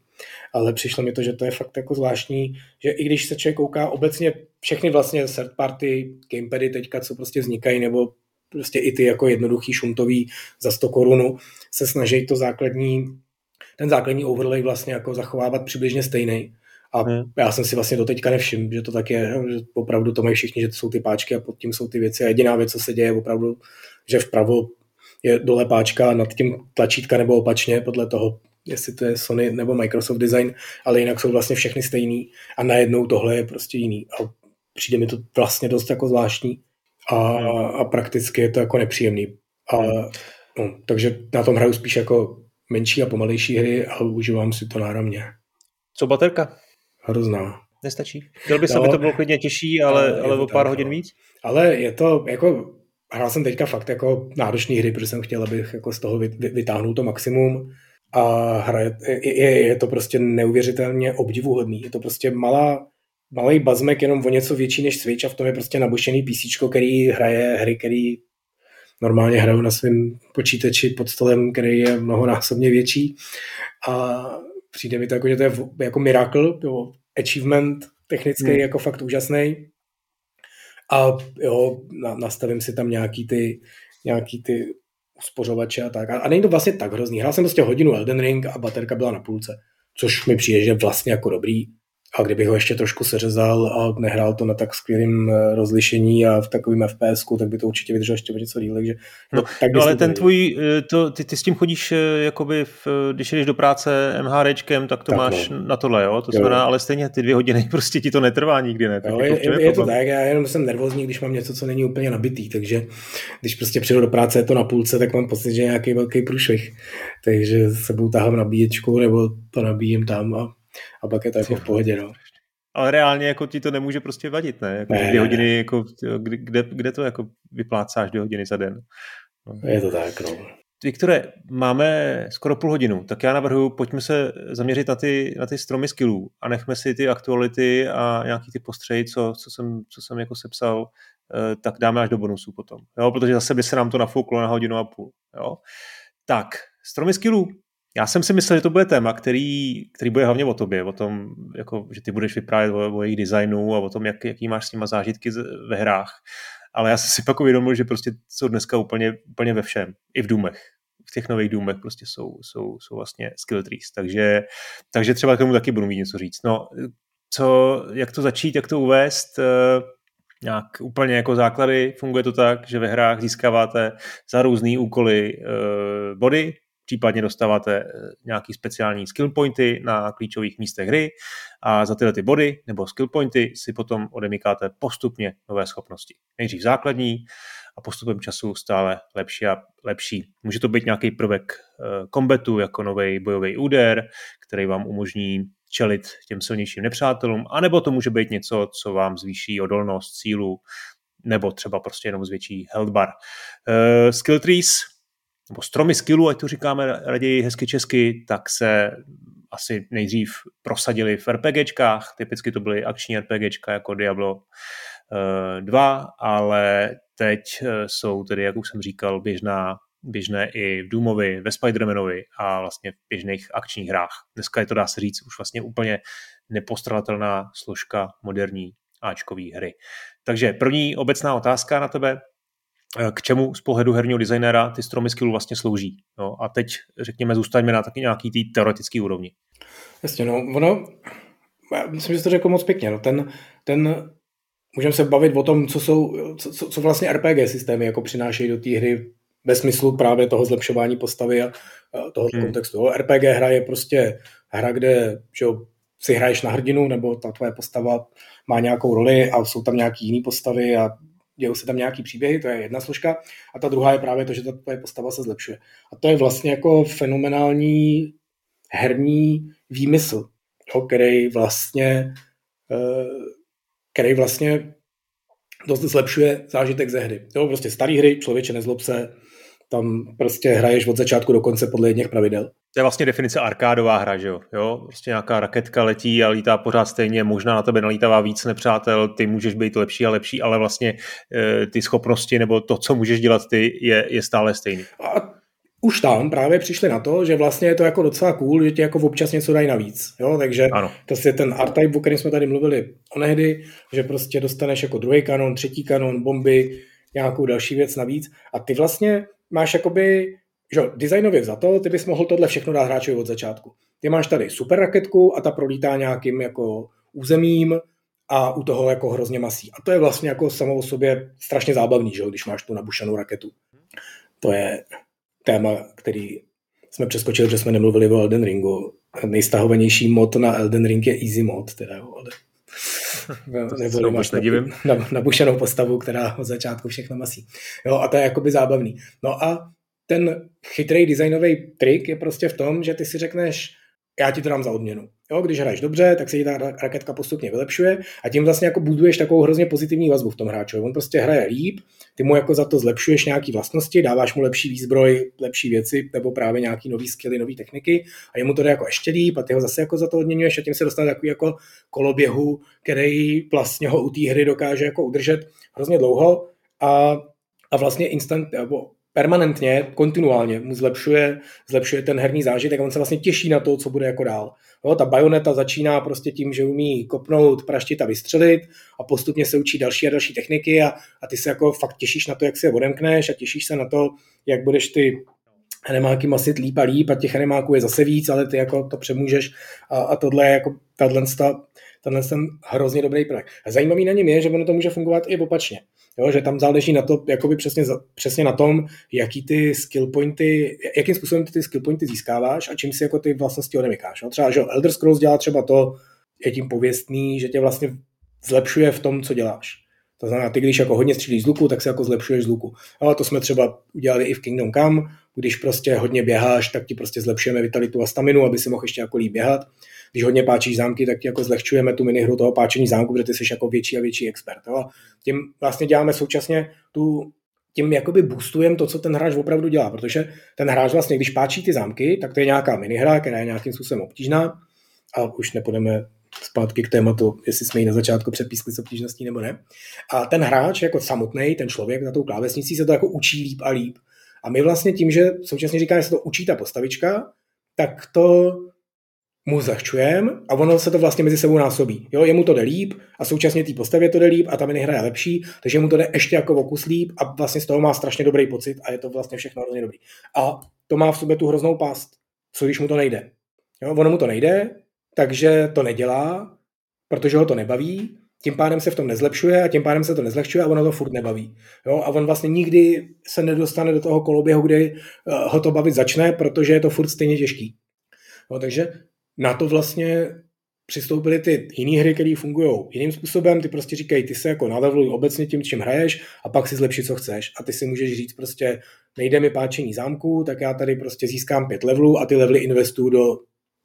ale přišlo mi to, že to je fakt jako zvláštní, že i když se člověk kouká obecně všechny vlastně third party gamepady teďka, co prostě vznikají, nebo prostě i ty jako jednoduchý šuntový za 100 korunu, se snaží to základní, ten základní overlay vlastně jako zachovávat přibližně stejný. A hmm. já jsem si vlastně do teďka nevšiml, že to tak je, že opravdu to mají všichni, že to jsou ty páčky a pod tím jsou ty věci. A jediná věc, co se děje, je opravdu, že vpravo je dole páčka nad tím tlačítka nebo opačně, podle toho, jestli to je Sony nebo Microsoft Design, ale jinak jsou vlastně všechny stejný a najednou tohle je prostě jiný. A přijde mi to vlastně dost jako zvláštní a, hmm. a prakticky je to jako nepříjemný. A, hmm. no, takže na tom hraju spíš jako menší a pomalejší hry a užívám si to náramně. Co baterka? Hrozná. Nestačí. Chtěl bych, no, aby to bylo klidně těžší, ale, ale o pár tak, hodin no. víc? Ale je to jako hrál jsem teďka fakt jako náročné hry, protože jsem chtěl, abych jako z toho vytáhnul to maximum a hraje, je, je to prostě neuvěřitelně obdivuhodný. Je to prostě malá, malý bazmek jenom o něco větší než Switch a v tom je prostě nabušený PC, který hraje hry, který normálně hrajou na svém počítači pod stolem, který je mnohonásobně větší a přijde mi to jako, že to je jako miracle, jo, achievement technický hmm. jako fakt úžasný a jo, nastavím si tam nějaký ty, nějaký ty uspořovače a tak. A, a není to vlastně tak hrozný. Hrál jsem prostě hodinu Elden Ring a baterka byla na půlce, což mi přijde, že vlastně jako dobrý. A kdybych ho ještě trošku seřezal a nehrál to na tak skvělém eh, rozlišení a v takovém FPS, tak by to určitě vydrželo ještě něco díl. Takže, no, tak no ale ten tvůj, eh, to, ty, ty, s tím chodíš, eh, jakoby v, když jdeš do práce MHDčkem, tak to tak máš no. na tohle, jo? To znamená, jo. ale stejně ty dvě hodiny prostě ti to netrvá nikdy, ne? Tak jo, jako je, je, je to tak, já jenom jsem nervózní, když mám něco, co není úplně nabitý, takže když prostě přijdu do práce, je to na půlce, tak mám pocit, že je nějaký velký průšvih. Takže se sebou tahám nabíječku nebo to nabíjím tam a a pak je to jako v pohodě, no. Ale reálně jako ti to nemůže prostě vadit, ne? Jako ne, dvě hodiny, jako, kde, kde to jako vyplácáš dvě hodiny za den? No. Je to tak, no. Viktore, máme skoro půl hodinu, tak já navrhuji, pojďme se zaměřit na ty, na ty stromy skillů a nechme si ty aktuality a nějaký ty postřeji, co, co, jsem, co jsem jako sepsal, eh, tak dáme až do bonusu potom. Jo? Protože zase by se nám to nafouklo na hodinu a půl. Jo? Tak, stromy skillů. Já jsem si myslel, že to bude téma, který, který bude hlavně o tobě, o tom, jako, že ty budeš vyprávět o, o jejich designu a o tom, jak, jaký máš s nima zážitky ve hrách. Ale já jsem si pak uvědomil, že prostě jsou dneska úplně, úplně ve všem, i v důmech. V těch nových důmech prostě jsou, jsou, jsou vlastně skill trees, takže, takže třeba k tomu taky budu mít něco říct. No, co, jak to začít, jak to uvést, eh, nějak úplně jako základy, funguje to tak, že ve hrách získáváte za různé úkoly eh, body, případně dostáváte eh, nějaký speciální skill pointy na klíčových místech hry a za tyhle ty body nebo skill pointy si potom odemykáte postupně nové schopnosti. Nejdřív základní a postupem času stále lepší a lepší. Může to být nějaký prvek kombetu, jako nový bojový úder, který vám umožní čelit těm silnějším nepřátelům, anebo to může být něco, co vám zvýší odolnost, sílu, nebo třeba prostě jenom zvětší health bar. Uh, skill trees nebo stromy skillu, ať to říkáme raději hezky česky, tak se asi nejdřív prosadili v RPGčkách, typicky to byly akční RPGčka jako Diablo 2, eh, ale teď eh, jsou tedy, jak už jsem říkal, běžná, běžné i v Doomovi, ve Spider-Manovi a vlastně v běžných akčních hrách. Dneska je to, dá se říct, už vlastně úplně nepostradatelná složka moderní Ačkové hry. Takže první obecná otázka na tebe. Eh, k čemu z pohledu herního designéra ty stromy skillu vlastně slouží. No, a teď, řekněme, zůstaňme na taky nějaký tý teoretický úrovni. Jasně, no, ono, já myslím, že jsi to řekl moc pěkně, no, ten, ten můžeme se bavit o tom, co jsou, co, co vlastně RPG systémy jako přinášejí do té hry ve smyslu právě toho zlepšování postavy a, toho hmm. kontextu. RPG hra je prostě hra, kde že jo, si hraješ na hrdinu, nebo ta tvoje postava má nějakou roli a jsou tam nějaký jiný postavy a dějou se tam nějaký příběhy, to je jedna složka, a ta druhá je právě to, že ta tvoje postava se zlepšuje. A to je vlastně jako fenomenální herní výmysl, jo, který vlastně eh, který vlastně dost zlepšuje zážitek ze hry. Jo, prostě starý hry, člověče nezlob se, tam prostě hraješ od začátku do konce podle jedných pravidel. To je vlastně definice arkádová hra, že jo? jo? Prostě nějaká raketka letí a lítá pořád stejně, možná na tebe nalítává víc nepřátel, ty můžeš být lepší a lepší, ale vlastně e, ty schopnosti nebo to, co můžeš dělat ty, je, je stále stejný. A už tam právě přišli na to, že vlastně je to jako docela cool, že ti jako občas něco dají navíc. Jo? Takže ano. to je ten R-Type, o kterém jsme tady mluvili onehdy, že prostě dostaneš jako druhý kanon, třetí kanon, bomby, nějakou další věc navíc a ty vlastně máš jakoby, že designově za to, ty bys mohl tohle všechno dát hráčovi od začátku. Ty máš tady super raketku a ta prolítá nějakým jako územím a u toho jako hrozně masí. A to je vlastně jako samo o sobě strašně zábavný, že když máš tu nabušanou raketu. To je téma, který jsme přeskočili, že jsme nemluvili o Elden Ringu. Nejstahovanější mod na Elden Ring je Easy mod, teda ale nebo máš nabušenou postavu, která od začátku všechno masí. Jo, a to je jakoby zábavný. No a ten chytrý designový trik je prostě v tom, že ty si řekneš, já ti to dám za odměnu. Jo, když hraješ dobře, tak se ti ta raketka postupně vylepšuje a tím vlastně jako buduješ takovou hrozně pozitivní vazbu v tom hráči. On prostě hraje líp, ty mu jako za to zlepšuješ nějaké vlastnosti, dáváš mu lepší výzbroj, lepší věci nebo právě nějaký nový skilly, nové techniky a jemu to jde jako ještě líp a ty ho zase jako za to odměňuješ a tím se dostane takový jako koloběhu, který vlastně ho u té hry dokáže jako udržet hrozně dlouho a, a vlastně instant, nebo permanentně, kontinuálně mu zlepšuje, zlepšuje ten herní zážitek a on se vlastně těší na to, co bude jako dál. Jo, ta bajoneta začíná prostě tím, že umí kopnout, praštit a vystřelit a postupně se učí další a další techniky a, a ty se jako fakt těšíš na to, jak si je odemkneš a těšíš se na to, jak budeš ty enemáky masit líp a líp a těch enemáků je zase víc, ale ty jako to přemůžeš a, a tohle je jako tato, tenhle ten hrozně dobrý projekt. A zajímavý na něm je, že ono to může fungovat i opačně. Jo, že tam záleží na to, jakoby přesně, přesně na tom, jaký ty skill pointy, jakým způsobem ty, ty skill pointy získáváš a čím si jako ty vlastnosti odemykáš. Jo. Třeba, že Elder Scrolls dělá třeba to, je tím pověstný, že tě vlastně zlepšuje v tom, co děláš. To znamená, ty když jako hodně střílíš z luku, tak se jako zlepšuješ z luku. Ale to jsme třeba udělali i v Kingdom Come, když prostě hodně běháš, tak ti prostě zlepšujeme vitalitu a staminu, aby si mohl ještě jako líp běhat. Když hodně páčíš zámky, tak ti jako zlehčujeme tu minihru toho páčení zámku, protože ty jsi jako větší a větší expert. Jo? Tím vlastně děláme současně tu tím jakoby boostujeme to, co ten hráč opravdu dělá, protože ten hráč vlastně, když páčí ty zámky, tak to je nějaká minihra, která je nějakým způsobem obtížná a už nepůjdeme zpátky k tématu, jestli jsme ji na začátku přepískli s obtížností nebo ne. A ten hráč jako samotný, ten člověk na tou klávesnicí se to jako učí líp a líp. A my vlastně tím, že současně říkáme, že se to učí ta postavička, tak to mu zahčujeme a ono se to vlastně mezi sebou násobí. Jo, jemu to jde líp a současně té postavě to jde líp a ta minihra je lepší, takže mu to jde ještě jako okus líp a vlastně z toho má strašně dobrý pocit a je to vlastně všechno hrozně dobrý. A to má v sobě tu hroznou past, co když mu to nejde. Jo, ono mu to nejde, takže to nedělá, protože ho to nebaví, tím pádem se v tom nezlepšuje a tím pádem se to nezlepšuje a ono to furt nebaví. Jo? A on vlastně nikdy se nedostane do toho koloběhu, kdy uh, ho to bavit začne, protože je to furt stejně těžký. Jo, takže na to vlastně přistoupily ty jiné hry, které fungují jiným způsobem, ty prostě říkají, ty se jako naleveluj obecně tím, čím hraješ a pak si zlepšit, co chceš. A ty si můžeš říct prostě, nejde mi páčení zámku, tak já tady prostě získám pět levelů a ty levely investuju do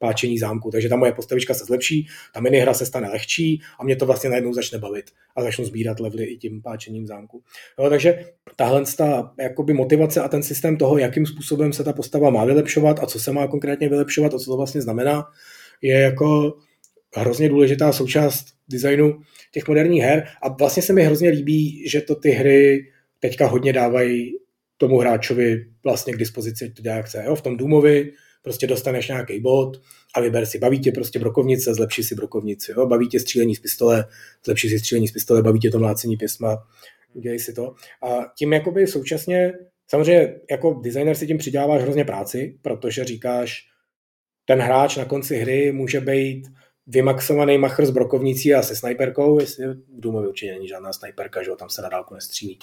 páčení zámku. Takže ta moje postavička se zlepší, ta minihra se stane lehčí a mě to vlastně najednou začne bavit a začnu sbírat levely i tím páčením zámku. No, takže tahle ta, jakoby motivace a ten systém toho, jakým způsobem se ta postava má vylepšovat a co se má konkrétně vylepšovat a co to vlastně znamená, je jako hrozně důležitá součást designu těch moderních her a vlastně se mi hrozně líbí, že to ty hry teďka hodně dávají tomu hráčovi vlastně k dispozici, to dělá jak chce. Jo? V tom Doomovi prostě dostaneš nějaký bod a vyber si, baví tě prostě brokovnice, zlepši si brokovnici, jo? baví tě střílení z pistole, zlepši si střílení z pistole, baví tě to mlácení pěsma, udělej si to. A tím jakoby současně, samozřejmě jako designer si tím přidáváš hrozně práci, protože říkáš, ten hráč na konci hry může být vymaxovaný machr s brokovnicí a se snajperkou, jestli v Doomově určitě není žádná snajperka, že jo, tam se na dálku nestřílí,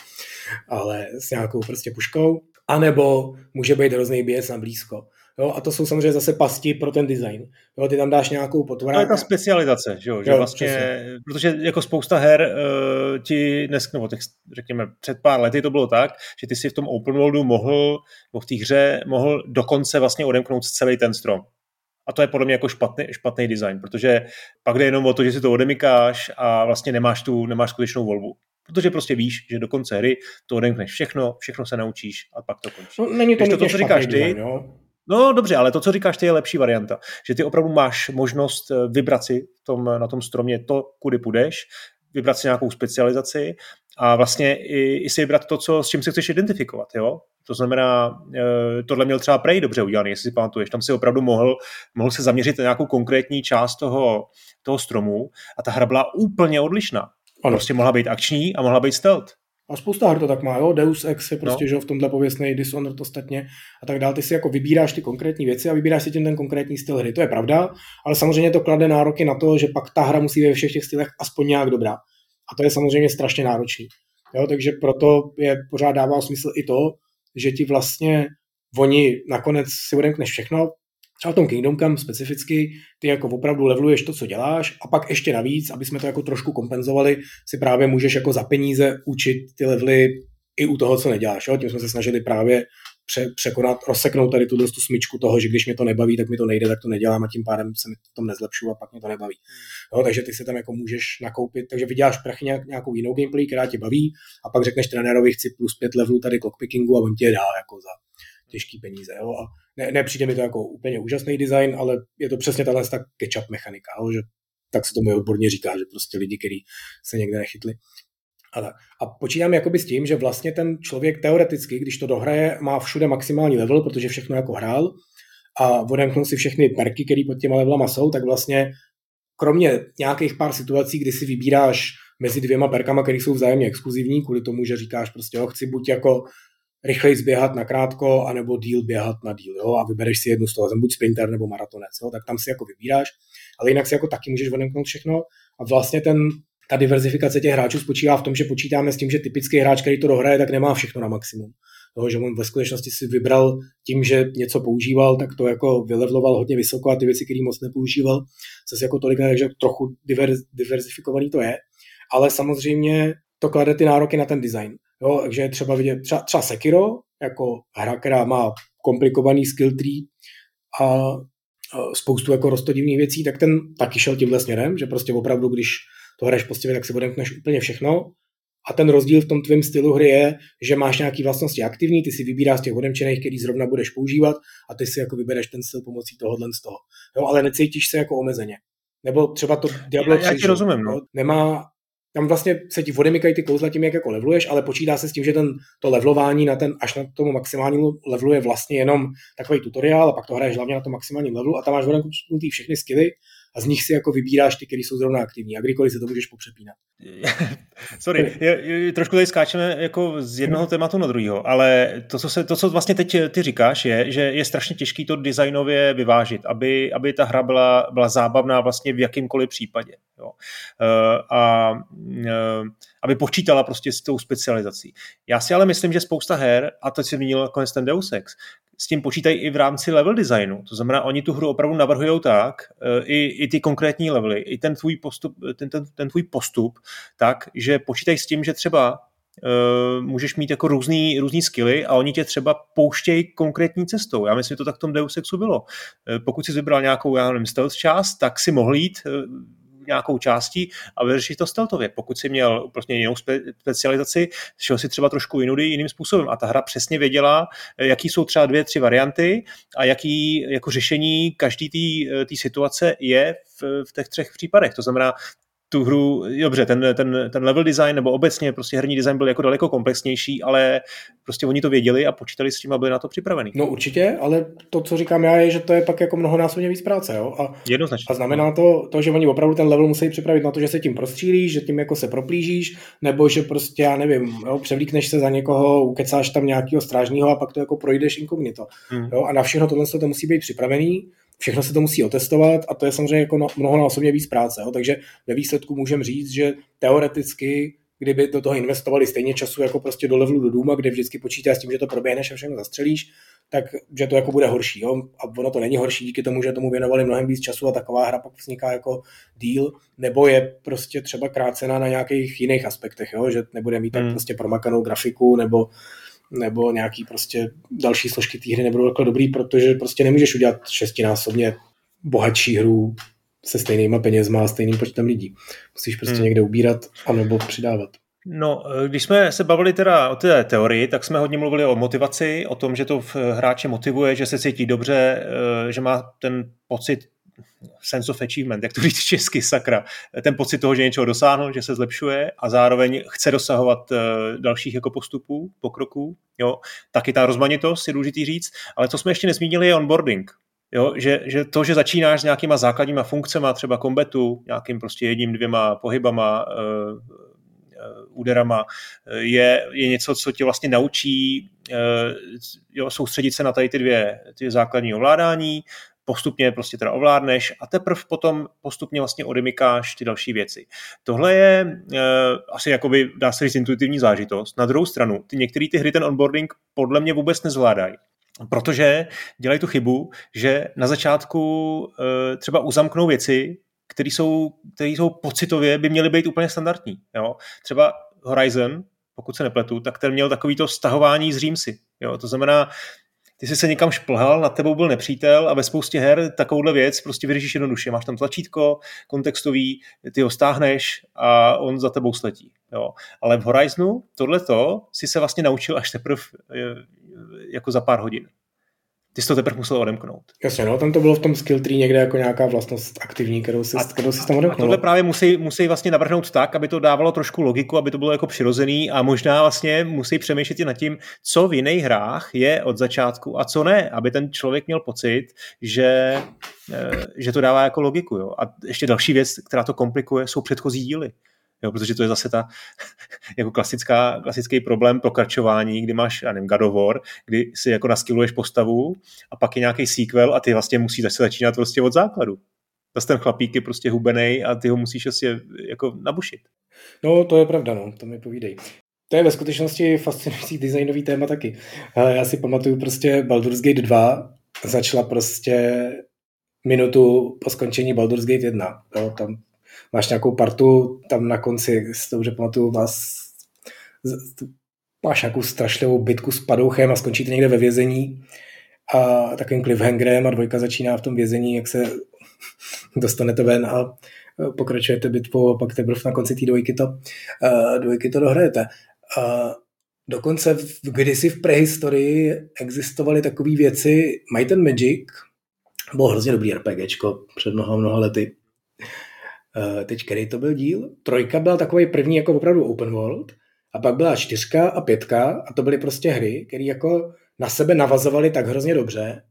ale s nějakou prostě puškou, anebo může být hrozný běc na blízko. Jo, a to jsou samozřejmě zase pasti pro ten design. Jo, ty tam dáš nějakou potvrdu. To je ta specializace, že, jo, že jo, vlastně, přesně. protože jako spousta her uh, ti dnes, nebo těch, řekněme, před pár lety to bylo tak, že ty si v tom open worldu mohl, nebo v té hře mohl dokonce vlastně odemknout celý ten strom. A to je podle mě jako špatný, špatný design, protože pak jde jenom o to, že si to odemykáš a vlastně nemáš tu nemáš skutečnou volbu. Protože prostě víš, že do konce hry to odemkneš všechno, všechno se naučíš a pak to končí. No, není to, to, co říkáš ty, design, jo? No dobře, ale to, co říkáš, ty je lepší varianta. Že ty opravdu máš možnost eh, vybrat si tom, na tom stromě to, kudy půjdeš, vybrat si nějakou specializaci a vlastně i, i si vybrat to, co, s čím se chceš identifikovat. Jo? To znamená, eh, tohle měl třeba Prey dobře udělaný, jestli si pamatuješ. Tam si opravdu mohl, mohl se zaměřit na nějakou konkrétní část toho, toho stromu a ta hra byla úplně odlišná. Ano. Prostě mohla být akční a mohla být stealth. A spousta her to tak má, jo. Deus Ex je prostě, no. že v tomhle pověstný Dishonored ostatně a tak dále. Ty si jako vybíráš ty konkrétní věci a vybíráš si tím ten konkrétní styl hry. To je pravda, ale samozřejmě to klade nároky na to, že pak ta hra musí být ve všech těch stylech aspoň nějak dobrá. A to je samozřejmě strašně náročný. Jo, takže proto je pořád dává smysl i to, že ti vlastně oni nakonec si odemkneš všechno, třeba v tom Kingdom Come specificky, ty jako opravdu leveluješ to, co děláš a pak ještě navíc, aby jsme to jako trošku kompenzovali, si právě můžeš jako za peníze učit ty levely i u toho, co neděláš. Jo? Tím jsme se snažili právě pře- překonat, rozseknout tady tu smyčku toho, že když mě to nebaví, tak mi to nejde, tak to nedělám a tím pádem se mi to tom nezlepšu a pak mě to nebaví. Jo, takže ty si tam jako můžeš nakoupit, takže vyděláš prachy nějak, nějakou jinou gameplay, která tě baví a pak řekneš trenérovi, chci plus pět levelů tady clockpickingu a on tě dá jako za těžký peníze. Jo? A ne, nepřijde mi to jako úplně úžasný design, ale je to přesně tahle ta ketchup mechanika, jo? že tak se tomu odborně říká, že prostě lidi, kteří se někde nechytli. Ale, a počítám jakoby s tím, že vlastně ten člověk teoreticky, když to dohraje, má všude maximální level, protože všechno jako hrál a odemknul si všechny perky, které pod těma levelama jsou, tak vlastně kromě nějakých pár situací, kdy si vybíráš mezi dvěma perkama, které jsou vzájemně exkluzivní, kvůli tomu, že říkáš prostě, jo, chci buď jako rychleji zběhat na krátko, anebo díl běhat na díl, jo, a vybereš si jednu z toho, buď sprinter nebo maratonec, jo, tak tam si jako vybíráš, ale jinak si jako taky můžeš odemknout všechno a vlastně ten, ta diverzifikace těch hráčů spočívá v tom, že počítáme s tím, že typický hráč, který to dohraje, tak nemá všechno na maximum. Toho, že on ve skutečnosti si vybral tím, že něco používal, tak to jako vylevloval hodně vysoko a ty věci, které moc nepoužíval, zase jako tolik, takže trochu diverz, diverzifikovaný to je. Ale samozřejmě to klade ty nároky na ten design. Jo, takže je třeba vidět třeba, třeba Sekiro, jako hra, která má komplikovaný skill tree a spoustu jako rostodivných věcí, tak ten taky šel tímhle směrem, že prostě opravdu, když to hraješ poctivě, tak si odemkneš úplně všechno A ten rozdíl v tom tvém stylu hry je, že máš nějaké vlastnosti aktivní, ty si vybíráš z těch odemčených, který zrovna budeš používat a ty si jako vybereš ten styl pomocí tohohle z toho. Jo, ale necítíš se jako omezeně. Nebo třeba to Diablo 3, já, já rozumím, no. nemá, tam vlastně se ti odemykají ty kouzla tím, jak jako leveluješ, ale počítá se s tím, že ten, to levelování na ten, až na tomu maximálnímu levelu je vlastně jenom takový tutoriál a pak to hraješ hlavně na tom maximálním levelu a tam máš odemknutý všechny skilly a z nich si jako vybíráš ty, které jsou zrovna aktivní a kdykoliv se to můžeš popřepínat. Sorry, je, je, trošku tady skáčeme jako z jednoho tématu na druhého, ale to co, se, to, co vlastně teď ty říkáš, je, že je strašně těžký to designově vyvážit, aby, aby ta hra byla, byla zábavná vlastně v jakýmkoliv případě. Jo. Uh, a uh, aby počítala prostě s tou specializací. Já si ale myslím, že spousta her, a teď si zmínil konec ten Deus Ex, s tím počítají i v rámci level designu. To znamená, oni tu hru opravdu navrhují tak, eh, i, i ty konkrétní levely, i ten tvůj postup, ten, ten, ten tvůj postup, tak, že počítají s tím, že třeba Uh, můžeš mít jako různý, různý skilly a oni tě třeba pouštějí konkrétní cestou. Já myslím, že to tak v tom Deus Exu bylo. Uh, pokud jsi vybral nějakou, já nevím, stealth část, tak si mohl jít uh, nějakou částí a vyřešit to stealthově. Pokud si měl prostě jinou spe- specializaci, šel si třeba trošku jinudy jiným způsobem a ta hra přesně věděla, jaký jsou třeba dvě, tři varianty a jaký jako řešení každý té situace je v, v těch třech případech. To znamená, tu hru, dobře, ten, ten, ten level design nebo obecně prostě herní design byl jako daleko komplexnější, ale prostě oni to věděli a počítali s tím a byli na to připraveni. No určitě, ale to, co říkám já, je, že to je pak jako mnohonásobně víc práce. Jo? A, Jednoznačně. A znamená to, to, že oni opravdu ten level musí připravit na to, že se tím prostřílíš, že tím jako se proplížíš, nebo že prostě, já nevím, jo, převlíkneš se za někoho, ukecáš tam nějakého strážního a pak to jako projdeš inkognito. Hmm. Jo? A na všechno tohle to musí být připravený všechno se to musí otestovat a to je samozřejmě jako mnohonásobně víc práce. Jo. Takže ve výsledku můžeme říct, že teoreticky kdyby do toho investovali stejně času jako prostě do levelu do Duma, kde vždycky počítá s tím, že to proběhneš a všechno zastřelíš, tak že to jako bude horší. Jo? A ono to není horší díky tomu, že tomu věnovali mnohem víc času a taková hra pak vzniká jako deal, nebo je prostě třeba krácená na nějakých jiných aspektech, jo? že nebude mít tak hmm. prostě promakanou grafiku, nebo nebo nějaký prostě další složky té hry nebudou takhle dobrý, protože prostě nemůžeš udělat šestinásobně bohatší hru se stejnýma penězma a stejným počtem lidí. Musíš prostě hmm. někde ubírat anebo přidávat. No, když jsme se bavili teda o té teorii, tak jsme hodně mluvili o motivaci, o tom, že to v hráče motivuje, že se cítí dobře, eh, že má ten pocit sense of achievement, jak to říct česky, sakra, ten pocit toho, že něčeho dosáhl, že se zlepšuje a zároveň chce dosahovat eh, dalších jako postupů, pokroků, jo, taky ta rozmanitost je důležitý říct, ale co jsme ještě nezmínili je onboarding, Jo, že, že to, že začínáš s nějakýma základníma funkcemi, třeba kombetu, nějakým prostě jedním, dvěma pohybama, uh, úderama, je, je něco, co tě vlastně naučí jo, soustředit se na tady ty dvě ty základní ovládání, postupně prostě teda ovládneš a teprve potom postupně vlastně odemykáš ty další věci. Tohle je uh, asi jakoby, dá se říct, intuitivní zážitost. Na druhou stranu, ty některé ty hry ten onboarding podle mě vůbec nezvládají. Protože dělají tu chybu, že na začátku uh, třeba uzamknou věci, které jsou, které jsou pocitově, by měly být úplně standardní. Jo? Třeba Horizon, pokud se nepletu, tak ten měl takovýto stahování z Římsy. Jo? To znamená, ty jsi se někam šplhal, nad tebou byl nepřítel a ve spoustě her takovouhle věc prostě vyřešíš jednoduše. Máš tam tlačítko kontextový, ty ho stáhneš a on za tebou sletí. Jo. Ale v Horizonu tohleto si se vlastně naučil až teprve eh, jako za pár hodin ty jsi to teprve musel odemknout. Jasně, no, tam to bylo v tom skill tree někde jako nějaká vlastnost aktivní, kterou si, a, kterou si tam odemknul. A tohle právě musí, musí vlastně navrhnout tak, aby to dávalo trošku logiku, aby to bylo jako přirozený a možná vlastně musí přemýšlet i nad tím, co v jiných hrách je od začátku a co ne, aby ten člověk měl pocit, že, eh, že to dává jako logiku. Jo. A ještě další věc, která to komplikuje, jsou předchozí díly jo, protože to je zase ta jako klasická, klasický problém pokračování, kdy máš, já nevím, God of War, kdy si jako naskiluješ postavu a pak je nějaký sequel a ty vlastně musíš zase začínat prostě od základu. Zase ten chlapík je prostě hubený a ty ho musíš asi jako nabušit. No, to je pravda, no, to mi povídej. To je ve skutečnosti fascinující designový téma taky. Já si pamatuju prostě Baldur's Gate 2 začala prostě minutu po skončení Baldur's Gate 1. Jo, tam máš nějakou partu, tam na konci, si to dobře pamatuju, vás, máš nějakou strašlivou bitku s padouchem a skončíte někde ve vězení a takovým cliffhangerem a dvojka začíná v tom vězení, jak se dostanete ven a pokračujete bitvu a pak teprve na konci té dvojky to, dvojky to dohrajete. Uh, dokonce v, kdysi v prehistorii existovaly takové věci, mají ten Magic, bylo hrozně dobrý RPGčko před mnoha, mnoha lety. Uh, teď který to byl díl? Trojka byla takový první jako opravdu open world a pak byla čtyřka a pětka a to byly prostě hry, které jako na sebe navazovaly tak hrozně dobře,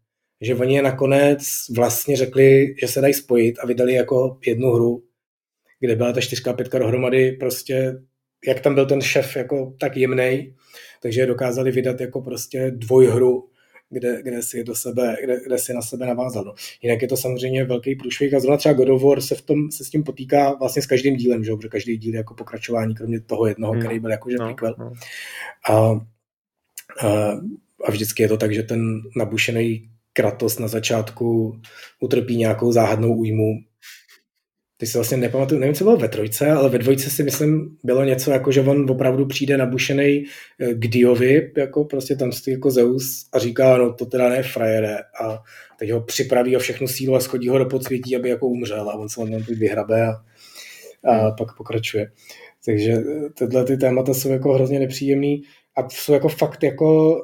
že oni je nakonec vlastně řekli, že se dají spojit a vydali jako jednu hru, kde byla ta čtyřka a pětka dohromady prostě, jak tam byl ten šef jako tak jemnej, takže dokázali vydat jako prostě dvojhru, kde, kde, si do sebe, kde, kde si na sebe navázal. No. Jinak je to samozřejmě velký průšvih a zrovna třeba God of War se, v tom, se s tím potýká vlastně s každým dílem, že? protože každý díl je jako pokračování, kromě toho jednoho, no, který byl jakože no, prequel. No. A, a, a vždycky je to tak, že ten nabušený Kratos na začátku utrpí nějakou záhadnou újmu. Ty si vlastně nepamatuju, nevím, co bylo ve trojce, ale ve dvojce si myslím, bylo něco jako, že on opravdu přijde nabušený eh, k Diovi, jako prostě tam stojí jako Zeus a říká, no to teda ne frajere a teď ho připraví o všechnu sílu a schodí ho do podsvětí, aby jako umřel a on se tam vyhrabe a, a hmm. pak pokračuje. Takže eh, tyhle ty témata jsou jako hrozně nepříjemný a jsou jako fakt jako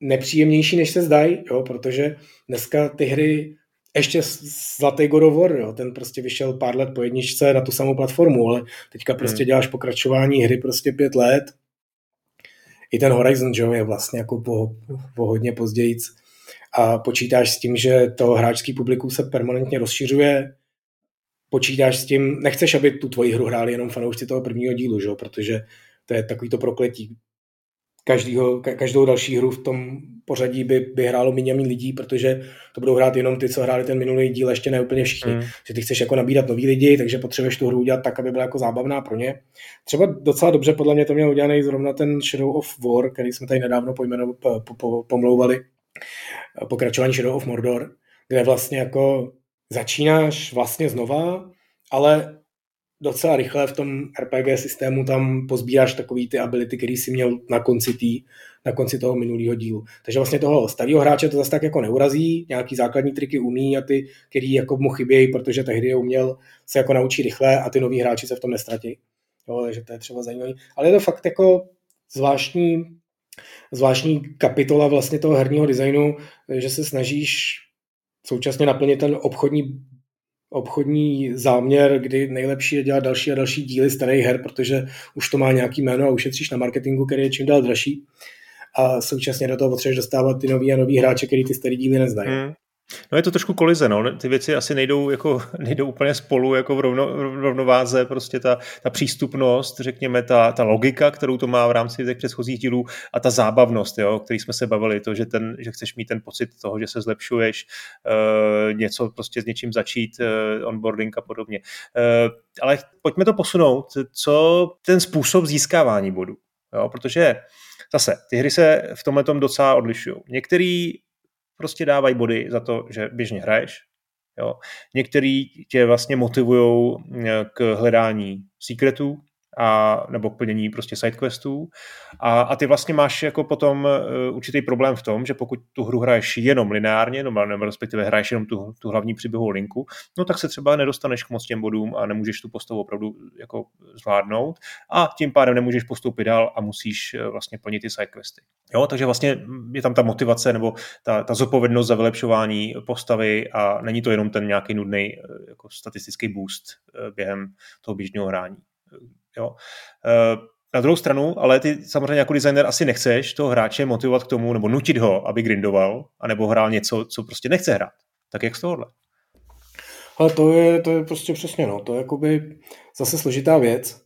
nepříjemnější, než se zdají, jo, protože dneska ty hry ještě Zlatý God of War, jo, ten prostě vyšel pár let po jedničce na tu samou platformu, ale teďka prostě hmm. děláš pokračování hry prostě pět let. I ten Horizon, jo, je vlastně jako po, po hodně později a počítáš s tím, že to hráčský publikum se permanentně rozšiřuje, počítáš s tím, nechceš, aby tu tvoji hru hráli jenom fanoušci toho prvního dílu, že? protože to je takový to prokletí každýho, každou další hru v tom pořadí by, by hrálo méně lidí, protože to budou hrát jenom ty, co hráli ten minulý díl, ještě ne úplně všichni. Mm. Že ty chceš jako nabírat nový lidi, takže potřebuješ tu hru udělat tak, aby byla jako zábavná pro ně. Třeba docela dobře podle mě to měl udělaný zrovna ten Shadow of War, který jsme tady nedávno pojmeno, po, po, pomlouvali, pokračování Shadow of Mordor, kde vlastně jako začínáš vlastně znova, ale docela rychle v tom RPG systému tam pozbíráš takový ty ability, který si měl na konci, tý, na konci toho minulého dílu. Takže vlastně toho starého hráče to zase tak jako neurazí, nějaký základní triky umí a ty, který jako mu chybějí, protože tehdy je uměl, se jako naučí rychle a ty noví hráči se v tom nestratí. Jo, takže to je třeba zajímavé. Ale je to fakt jako zvláštní, zvláštní kapitola vlastně toho herního designu, že se snažíš současně naplnit ten obchodní obchodní záměr, kdy nejlepší je dělat další a další díly starých her, protože už to má nějaký jméno a ušetříš na marketingu, který je čím dál dražší. A současně do toho potřebuješ dostávat ty nový a nový hráče, který ty starý díly neznají. Hmm. No je to trošku kolize, no. Ty věci asi nejdou, jako, nejdou úplně spolu jako v, rovno, v rovnováze, prostě ta, ta přístupnost, řekněme, ta, ta logika, kterou to má v rámci těch předchozích dílů a ta zábavnost, jo, o který jsme se bavili, to, že, ten, že chceš mít ten pocit toho, že se zlepšuješ, uh, něco prostě s něčím začít, uh, onboarding a podobně. Uh, ale pojďme to posunout, co ten způsob získávání bodů, jo, protože zase, ty hry se v tomhle docela odlišují. Některý prostě dávají body za to, že běžně hraješ. Jo. Některý tě vlastně motivují eh, k hledání secretů, a, nebo plnění prostě sidequestů. A, a ty vlastně máš jako potom uh, určitý problém v tom, že pokud tu hru hraješ jenom lineárně, nebo, nebo respektive hraješ jenom tu, tu hlavní příběhovou linku, no tak se třeba nedostaneš k moc těm bodům a nemůžeš tu postavu opravdu jako zvládnout a tím pádem nemůžeš postoupit dál a musíš uh, vlastně plnit ty sidequesty. Jo, takže vlastně je tam ta motivace nebo ta, ta zodpovědnost za vylepšování postavy a není to jenom ten nějaký nudný uh, jako statistický boost během toho běžného hrání. Jo. Eh, na druhou stranu, ale ty samozřejmě jako designer asi nechceš toho hráče motivovat k tomu, nebo nutit ho, aby grindoval, anebo hrál něco, co prostě nechce hrát. Tak jak z tohohle? Ale to je, to je prostě přesně, no, to je jakoby zase složitá věc.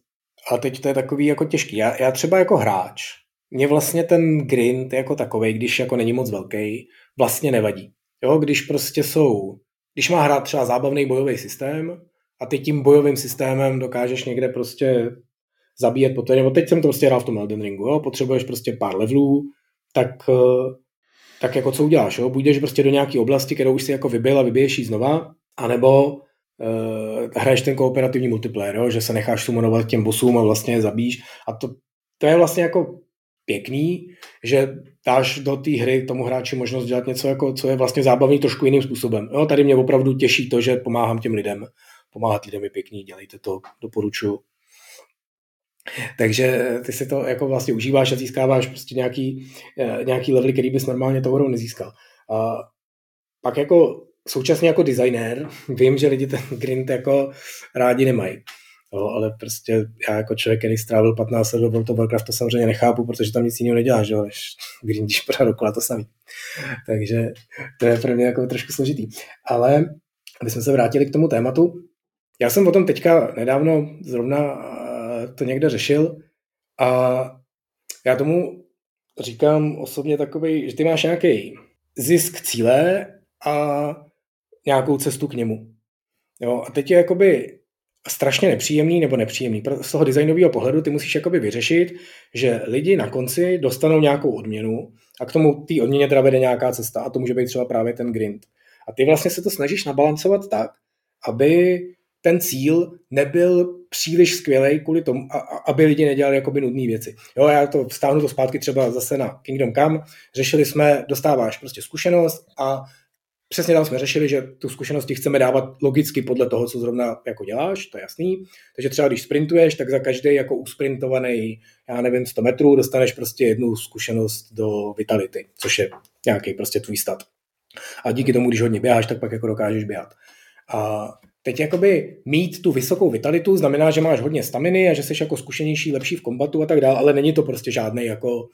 A teď to je takový jako těžký. Já, já třeba jako hráč, mě vlastně ten grind jako takový, když jako není moc velký, vlastně nevadí. Jo, když prostě jsou, když má hrát třeba zábavný bojový systém, a ty tím bojovým systémem dokážeš někde prostě zabíjet po nebo teď jsem to prostě hrál v tom Elden Ringu, jo? potřebuješ prostě pár levelů, tak, eh, tak jako co uděláš, jo? Buď prostě do nějaké oblasti, kterou už si jako vybil a vybiješ ji znova, anebo uh, hraješ ten kooperativní multiplayer, jo? že se necháš sumonovat těm bossům a vlastně je zabíš a to, to je vlastně jako pěkný, že dáš do té hry tomu hráči možnost dělat něco, jako, co je vlastně zábavný trošku jiným způsobem. Jo, tady mě opravdu těší to, že pomáhám těm lidem pomáhat lidem je pěkný, dělejte to, doporučuji. Takže ty si to jako vlastně užíváš a získáváš prostě nějaký, eh, nějaký level, který bys normálně tou hrou nezískal. A pak jako současně jako designér vím, že lidi ten grind jako rádi nemají. Jo, ale prostě já jako člověk, který strávil 15 let do World of Warcraft, to samozřejmě nechápu, protože tam nic jiného neděláš, jo, než grindíš pořád dokola to samý. Takže to je pro mě jako trošku složitý. Ale aby jsme se vrátili k tomu tématu, já jsem o tom teďka nedávno zrovna to někde řešil a já tomu říkám osobně takový, že ty máš nějaký zisk cíle a nějakou cestu k němu. Jo, a teď je jakoby strašně nepříjemný nebo nepříjemný. Z toho designového pohledu ty musíš jakoby vyřešit, že lidi na konci dostanou nějakou odměnu a k tomu té odměně teda vede nějaká cesta a to může být třeba právě ten grind. A ty vlastně se to snažíš nabalancovat tak, aby ten cíl nebyl příliš skvělý kvůli tomu, aby lidi nedělali jakoby nudné věci. Jo, já to vstáhnu to zpátky třeba zase na Kingdom Come. Řešili jsme, dostáváš prostě zkušenost a přesně tam jsme řešili, že tu zkušenost ti chceme dávat logicky podle toho, co zrovna jako děláš, to je jasný. Takže třeba když sprintuješ, tak za každý jako usprintovaný, já nevím, 100 metrů dostaneš prostě jednu zkušenost do vitality, což je nějaký prostě tvůj stat. A díky tomu, když hodně běháš, tak pak jako dokážeš běhat. A Teď jakoby mít tu vysokou vitalitu znamená, že máš hodně staminy a že jsi jako zkušenější, lepší v kombatu a tak dále, ale není to prostě žádný jako,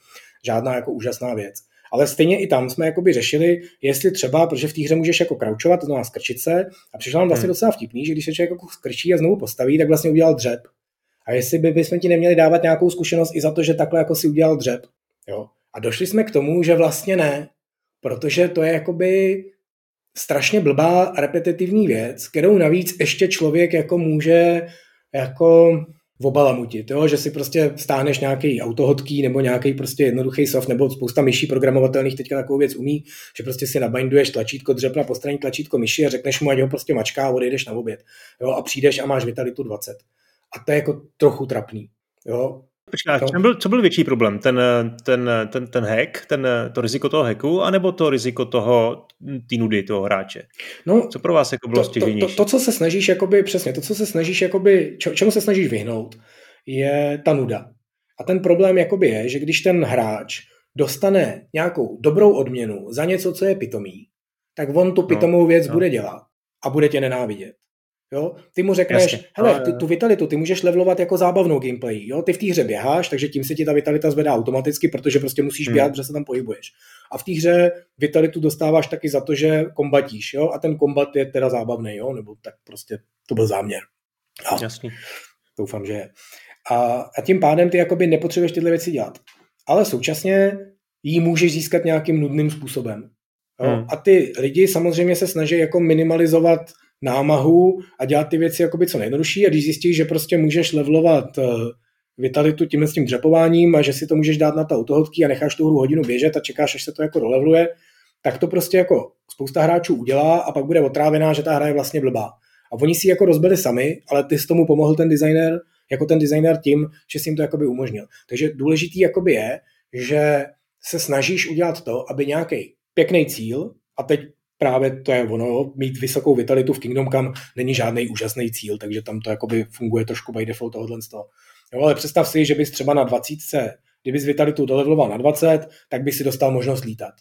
žádná jako úžasná věc. Ale stejně i tam jsme jakoby řešili, jestli třeba, protože v té hře můžeš jako kraučovat, to znamená skrčit se, a přišlo nám vlastně hmm. docela vtipný, že když se člověk jako skrčí a znovu postaví, tak vlastně udělal dřep. A jestli by bychom ti neměli dávat nějakou zkušenost i za to, že takhle jako si udělal dřep. Jo? A došli jsme k tomu, že vlastně ne, protože to je jakoby strašně blbá repetitivní věc, kterou navíc ještě člověk jako může jako obalamutit, jo? že si prostě stáneš nějaký autohodký nebo nějaký prostě jednoduchý soft nebo spousta myší programovatelných teďka takovou věc umí, že prostě si nabinduješ tlačítko dřep na postraní tlačítko myši a řekneš mu, ať ho prostě mačká a odejdeš na oběd. Jo? A přijdeš a máš vitalitu 20. A to je jako trochu trapný. Jo? Počkej, no. byl, co byl větší problém? Ten, ten, ten, ten hack, ten, to riziko toho hacku, anebo to riziko toho, ty nudy toho hráče? No, co pro vás jako bylo to, to, to, to, co se snažíš, jakoby, přesně, to, co se snažíš, jakoby, čo, čemu se snažíš vyhnout, je ta nuda. A ten problém jakoby je, že když ten hráč dostane nějakou dobrou odměnu za něco, co je pitomý, tak on tu no, pitomou věc no. bude dělat a bude tě nenávidět. Jo? Ty mu řekneš, Jasně. hele, ty, tu vitalitu ty můžeš levelovat jako zábavnou gameplay. Jo? Ty v té hře běháš, takže tím se ti ta vitalita zvedá automaticky, protože prostě musíš hmm. běhat, protože se tam pohybuješ. A v té hře vitalitu dostáváš taky za to, že kombatíš. Jo? A ten kombat je teda zábavný, jo? nebo tak prostě to byl záměr. A Jasný. Doufám, že je. A, a tím pádem ty jakoby nepotřebuješ tyhle věci dělat. Ale současně ji můžeš získat nějakým nudným způsobem. Jo? Hmm. A ty lidi samozřejmě se snaží jako minimalizovat námahu a dělat ty věci jakoby co nejjednodušší a když zjistíš, že prostě můžeš levelovat eh, vitalitu tím s tím dřepováním a že si to můžeš dát na ta autohodky a necháš tu hru hodinu běžet a čekáš, až se to jako dolevluje, tak to prostě jako spousta hráčů udělá a pak bude otrávená, že ta hra je vlastně blbá. A oni si jako rozbili sami, ale ty s tomu pomohl ten designer, jako ten designer tím, že si jim to jakoby umožnil. Takže důležitý jakoby je, že se snažíš udělat to, aby nějaký pěkný cíl, a teď právě to je ono, mít vysokou vitalitu v Kingdom Come není žádný úžasný cíl, takže tam to jakoby funguje trošku by default tohohle z toho. Jo, ale představ si, že bys třeba na 20, kdybys vitalitu dolevloval na 20, tak by si dostal možnost lítat.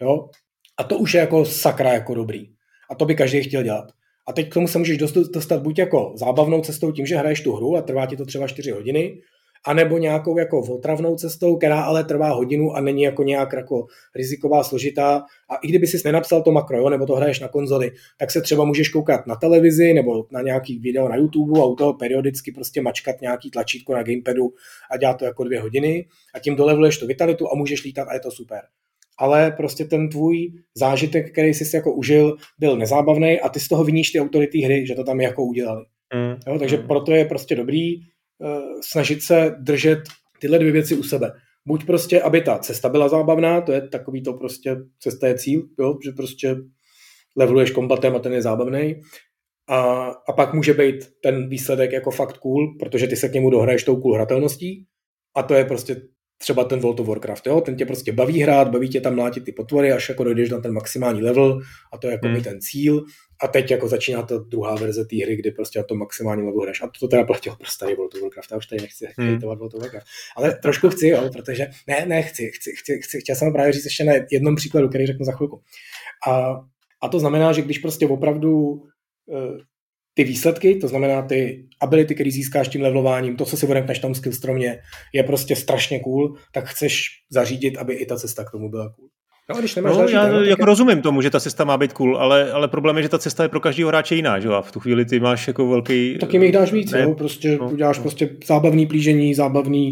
Jo? A to už je jako sakra jako dobrý. A to by každý chtěl dělat. A teď k tomu se můžeš dostat buď jako zábavnou cestou tím, že hraješ tu hru a trvá ti to třeba 4 hodiny, anebo nějakou jako otravnou cestou, která ale trvá hodinu a není jako nějak jako riziková, složitá. A i kdyby si nenapsal to makro, jo, nebo to hraješ na konzoli, tak se třeba můžeš koukat na televizi nebo na nějaký video na YouTube a u toho periodicky prostě mačkat nějaký tlačítko na gamepadu a dělat to jako dvě hodiny a tím dolevuješ tu vitalitu a můžeš lítat a je to super. Ale prostě ten tvůj zážitek, který jsi si jako užil, byl nezábavný a ty z toho viníš ty autority hry, že to tam jako udělali. Mm. Jo, takže mm. proto je prostě dobrý snažit se držet tyhle dvě věci u sebe. Buď prostě, aby ta cesta byla zábavná, to je takový to prostě, cesta je cíl, jo, že prostě leveluješ kombatem a ten je zábavný. A, a pak může být ten výsledek jako fakt cool, protože ty se k němu dohraješ tou cool hratelností a to je prostě třeba ten World of Warcraft, jo? ten tě prostě baví hrát, baví tě tam mlátit ty potvory, až jako dojdeš na ten maximální level a to je jako hmm. ten cíl a teď jako začíná ta druhá verze té hry, kdy prostě na to maximální level hraješ. A to teda platilo pro starý World of Warcraft, já už tady nechci hmm. hejtovat World of Warcraft. Ale trošku chci, jo, protože ne, ne, chci, chci, chci, chci, chtěl jsem právě říct ještě na jednom příkladu, který řeknu za chvilku. A, a to znamená, že když prostě opravdu eh, ty výsledky, to znamená ty ability, které získáš tím levelováním, to, co si odemkneš tam skill stromě, je prostě strašně cool, tak chceš zařídit, aby i ta cesta k tomu byla cool. No, když nemáš no, další já téma, jako je... rozumím tomu, že ta cesta má být cool, ale, ale problém je, že ta cesta je pro každého hráče jiná, že? A v tu chvíli ty máš jako velký... Tak jim jich dáš víc, ne? jo? prostě no, uděláš no. prostě zábavný plížení, zábavný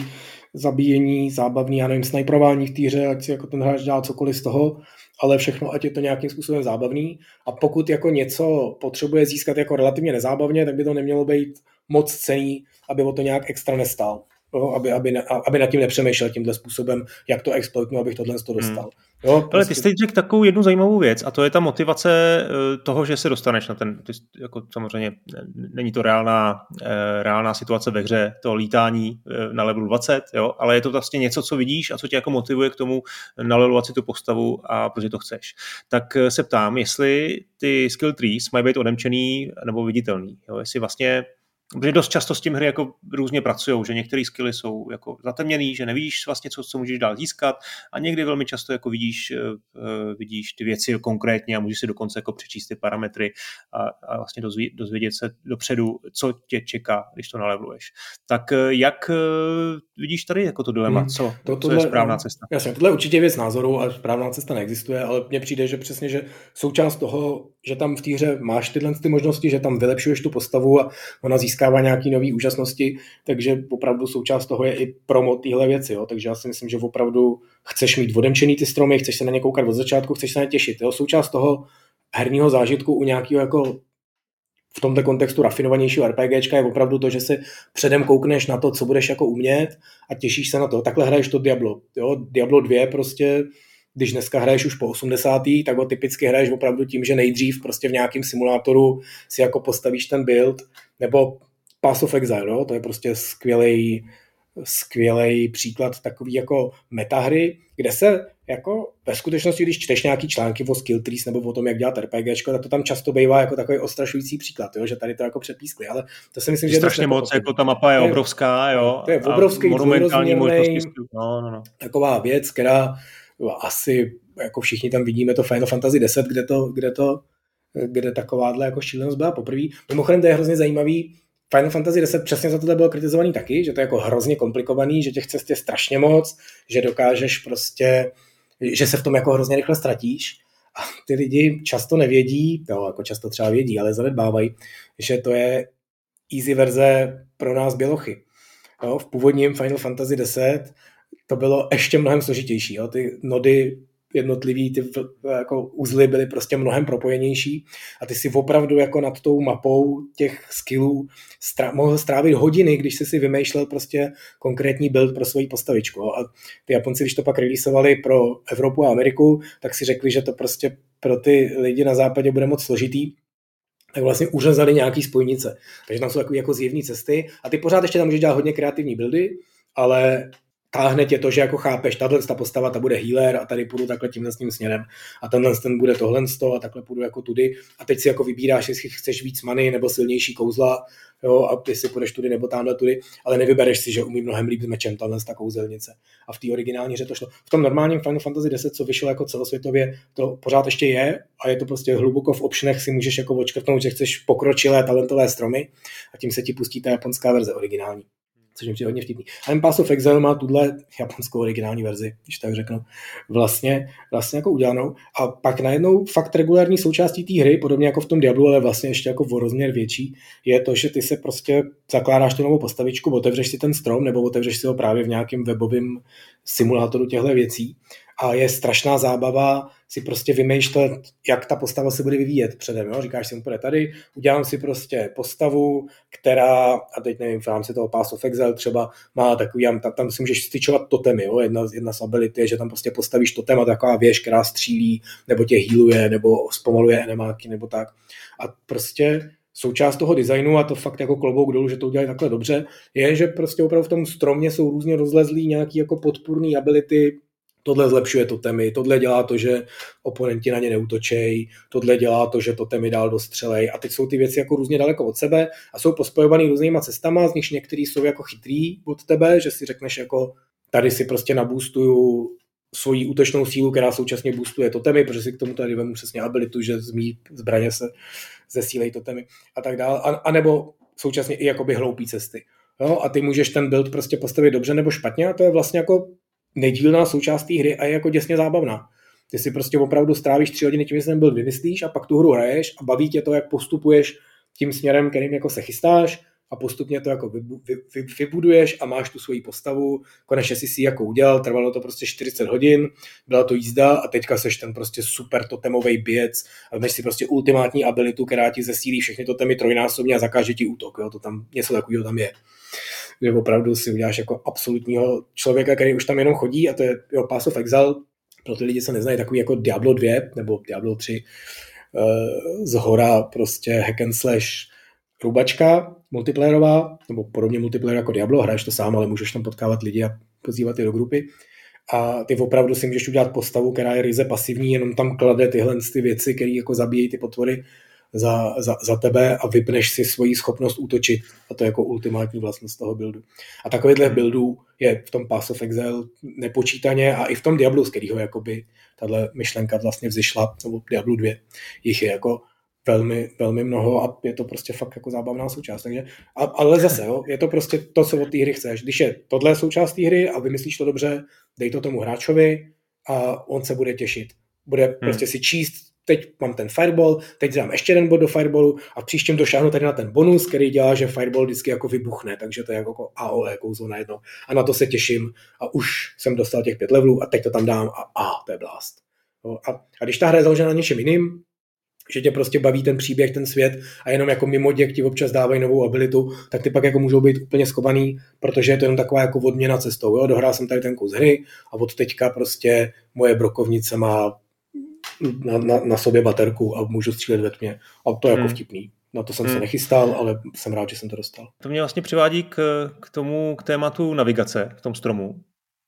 zabíjení, zábavný, já nevím, snajprování v týře, ať si jako ten hráč dělá cokoliv z toho, ale všechno, ať je to nějakým způsobem zábavný. A pokud jako něco potřebuje získat jako relativně nezábavně, tak by to nemělo být moc cený, aby o to nějak extra nestál jo, aby, aby, aby nad tím nepřemýšlel tímhle způsobem, jak to exploitnu, abych tohle to dostal. Hmm. Jo, prostě... Ale ty jsi řekl takovou jednu zajímavou věc a to je ta motivace eh, toho, že se dostaneš na ten, ty, jako samozřejmě není to reálná, eh, reálná situace ve hře, to lítání eh, na levelu 20, jo, ale je to vlastně něco, co vidíš a co tě jako motivuje k tomu nalevovat si tu postavu a protože to chceš. Tak se ptám, jestli ty skill trees mají být odemčený nebo viditelný, jo, jestli vlastně Protože dost často s tím hry jako různě pracují, že některé skilly jsou jako zatemněný, že nevíš vlastně, co, co můžeš dál získat a někdy velmi často jako vidíš, uh, vidíš ty věci konkrétně a můžeš si dokonce jako přečíst ty parametry a, a vlastně dozví, dozvědět se dopředu, co tě čeká, když to naleveluješ. Tak uh, jak vidíš tady jako to dilema, hmm. co, to, tohle, co je správná cesta? Jasně, tohle je určitě věc názoru a správná cesta neexistuje, ale mně přijde, že přesně, že součást toho, že tam v té hře máš tyhle ty možnosti, že tam vylepšuješ tu postavu a ona získá získává nějaké nové úžasnosti, takže opravdu součást toho je i promo téhle věci. Jo? Takže já si myslím, že opravdu chceš mít odemčený ty stromy, chceš se na ně koukat od začátku, chceš se na ně těšit. Jo? Součást toho herního zážitku u nějakého jako v tomto kontextu rafinovanějšího RPGčka je opravdu to, že si předem koukneš na to, co budeš jako umět a těšíš se na to. Takhle hraješ to Diablo. Jo? Diablo 2 prostě když dneska hraješ už po 80. tak ho typicky hraješ opravdu tím, že nejdřív prostě v nějakém simulátoru si jako postavíš ten build, nebo Pass of Exile, no? to je prostě skvělý skvělý příklad takový jako metahry, kde se jako ve skutečnosti, když čteš nějaký články o skill trees nebo o tom, jak dělat RPG, tak to tam často bývá jako takový ostrašující příklad, jo? že tady to jako přepískli, ale to si myslím, že strašně moc, jako ta mapa je, je obrovská, jo. To je obrovský, monumentální možnosti. No, no, no. Taková věc, která asi jako všichni tam vidíme to Final Fantasy 10, kde to, kde to kde takováhle jako šílenost byla poprvé. Mimochodem to je hrozně zajímavý, Final Fantasy 10 přesně za to bylo kritizovaný taky, že to je jako hrozně komplikovaný, že těch cest je strašně moc, že dokážeš prostě, že se v tom jako hrozně rychle ztratíš. A ty lidi často nevědí, no jako často třeba vědí, ale zanedbávají, že to je easy verze pro nás bělochy. Jo, v původním Final Fantasy 10 to bylo ještě mnohem složitější. Jo. Ty nody jednotlivý ty jako uzly byly prostě mnohem propojenější a ty si opravdu jako nad tou mapou těch skillů strá, mohl strávit hodiny, když jsi si vymýšlel prostě konkrétní build pro svoji postavičku. A ty Japonci, když to pak releaseovali pro Evropu a Ameriku, tak si řekli, že to prostě pro ty lidi na západě bude moc složitý, tak vlastně uřezali nějaký spojnice. Takže tam jsou takové jako zjevné cesty a ty pořád ještě tam můžeš dělat hodně kreativní buildy, ale táhne tě to, že jako chápeš, tahle ta postava, ta bude healer a tady půjdu takhle tímhle s tím směrem. A tenhle ten bude tohle a takhle půjdu jako tudy. A teď si jako vybíráš, jestli chceš víc many nebo silnější kouzla jo, a ty si půjdeš tudy nebo tamhle tudy, ale nevybereš si, že umí mnohem líp s mečem tahle ta kouzelnice. A v té originální hře to šlo. V tom normálním Final Fantasy 10, co vyšlo jako celosvětově, to pořád ještě je a je to prostě hluboko v optionech si můžeš jako očkrtnout, že chceš pokročilé talentové stromy. A tím se ti pustí ta japonská verze originální což mi přijde hodně vtipný. A Pass of Exile má tuhle japonskou originální verzi, když tak řeknu, vlastně, vlastně jako udělanou. A pak najednou fakt regulární součástí té hry, podobně jako v tom Diablu, ale vlastně ještě jako o rozměr větší, je to, že ty se prostě zakládáš tu novou postavičku, otevřeš si ten strom, nebo otevřeš si ho právě v nějakém webovém simulátoru těchto věcí a je strašná zábava si prostě vymýšlet, jak ta postava se bude vyvíjet předem. Jo? Říkáš si, bude tady, udělám si prostě postavu, která, a teď nevím, v rámci toho Pass of Exile třeba má takový, tam, tam si můžeš styčovat totemy, jo? Jedna, jedna z ability je, že tam prostě postavíš totem a taková věž, která střílí, nebo tě healuje, nebo zpomaluje enemáky, nebo tak. A prostě součást toho designu, a to fakt jako klobouk dolů, že to udělají takhle dobře, je, že prostě opravdu v tom stromě jsou různě rozlezlý nějaký jako podpůrný ability, tohle zlepšuje totemy, tohle dělá to, že oponenti na ně neutočej, tohle dělá to, že totemy dál dostřelej a teď jsou ty věci jako různě daleko od sebe a jsou pospojovaný různýma cestama, z nichž některý jsou jako chytrý od tebe, že si řekneš jako tady si prostě nabůstuju svoji útočnou sílu, která současně boostuje totemy, protože si k tomu tady vemu přesně abilitu, že z mý zbraně se zesílejí totemy a tak dále. A, a nebo současně i jakoby hloupý cesty. Jo? A ty můžeš ten build prostě postavit dobře nebo špatně a to je vlastně jako nedílná součást té hry a je jako děsně zábavná. Ty si prostě opravdu strávíš tři hodiny tím, že ten build vymyslíš a pak tu hru hraješ a baví tě to, jak postupuješ tím směrem, kterým jako se chystáš a postupně to jako vybuduješ a máš tu svoji postavu, konečně si si jako udělal, trvalo to prostě 40 hodin, byla to jízda a teďka seš ten prostě super totemový běc a máš si prostě ultimátní abilitu, která ti zesílí všechny totemy trojnásobně a zakáže ti útok, jo, to tam, něco takového tam je. Že opravdu si uděláš jako absolutního člověka, který už tam jenom chodí a to je jo, Pass of Exile, pro ty lidi, co neznají, takový jako Diablo 2 nebo Diablo 3 uh, eh, z hora prostě hack and slash rubačka multiplayerová, nebo podobně multiplayer jako Diablo, hraješ to sám, ale můžeš tam potkávat lidi a pozývat je do grupy. A ty opravdu si můžeš udělat postavu, která je ryze pasivní, jenom tam klade tyhle ty věci, které jako zabíjejí ty potvory za, za, za tebe a vypneš si svoji schopnost útočit. A to je jako ultimátní vlastnost toho buildu. A takovýhle buildů je v tom Pass of Exile nepočítaně a i v tom Diablu, z kterého jakoby tahle myšlenka vlastně vzešla, nebo Diablo 2, jich je jako velmi, velmi mnoho a je to prostě fakt jako zábavná součást. Takže, a, ale zase, jo, je to prostě to, co od té hry chceš. Když je tohle součást té hry a vymyslíš to dobře, dej to tomu hráčovi a on se bude těšit. Bude hmm. prostě si číst, teď mám ten fireball, teď dám ještě jeden bod do fireballu a příštím došáhnu tady na ten bonus, který dělá, že fireball vždycky jako vybuchne, takže to je jako AOE kouzlo na jedno. A na to se těším a už jsem dostal těch pět levelů a teď to tam dám a a, to je blast. No, a, a když ta hra je založena na něčem jiným, že tě prostě baví ten příběh, ten svět a jenom jako mimo děk ti občas dávají novou abilitu, tak ty pak jako můžou být úplně skovaný, protože je to jenom taková jako odměna cestou. Jo? Dohrál jsem tady ten kus hry a od teďka prostě moje brokovnice má na, na, na sobě baterku a můžu střílet ve tmě. A to je jako hmm. vtipný. Na to jsem hmm. se nechystal, ale jsem rád, že jsem to dostal. To mě vlastně přivádí k, k tomu, k tématu navigace v tom stromu,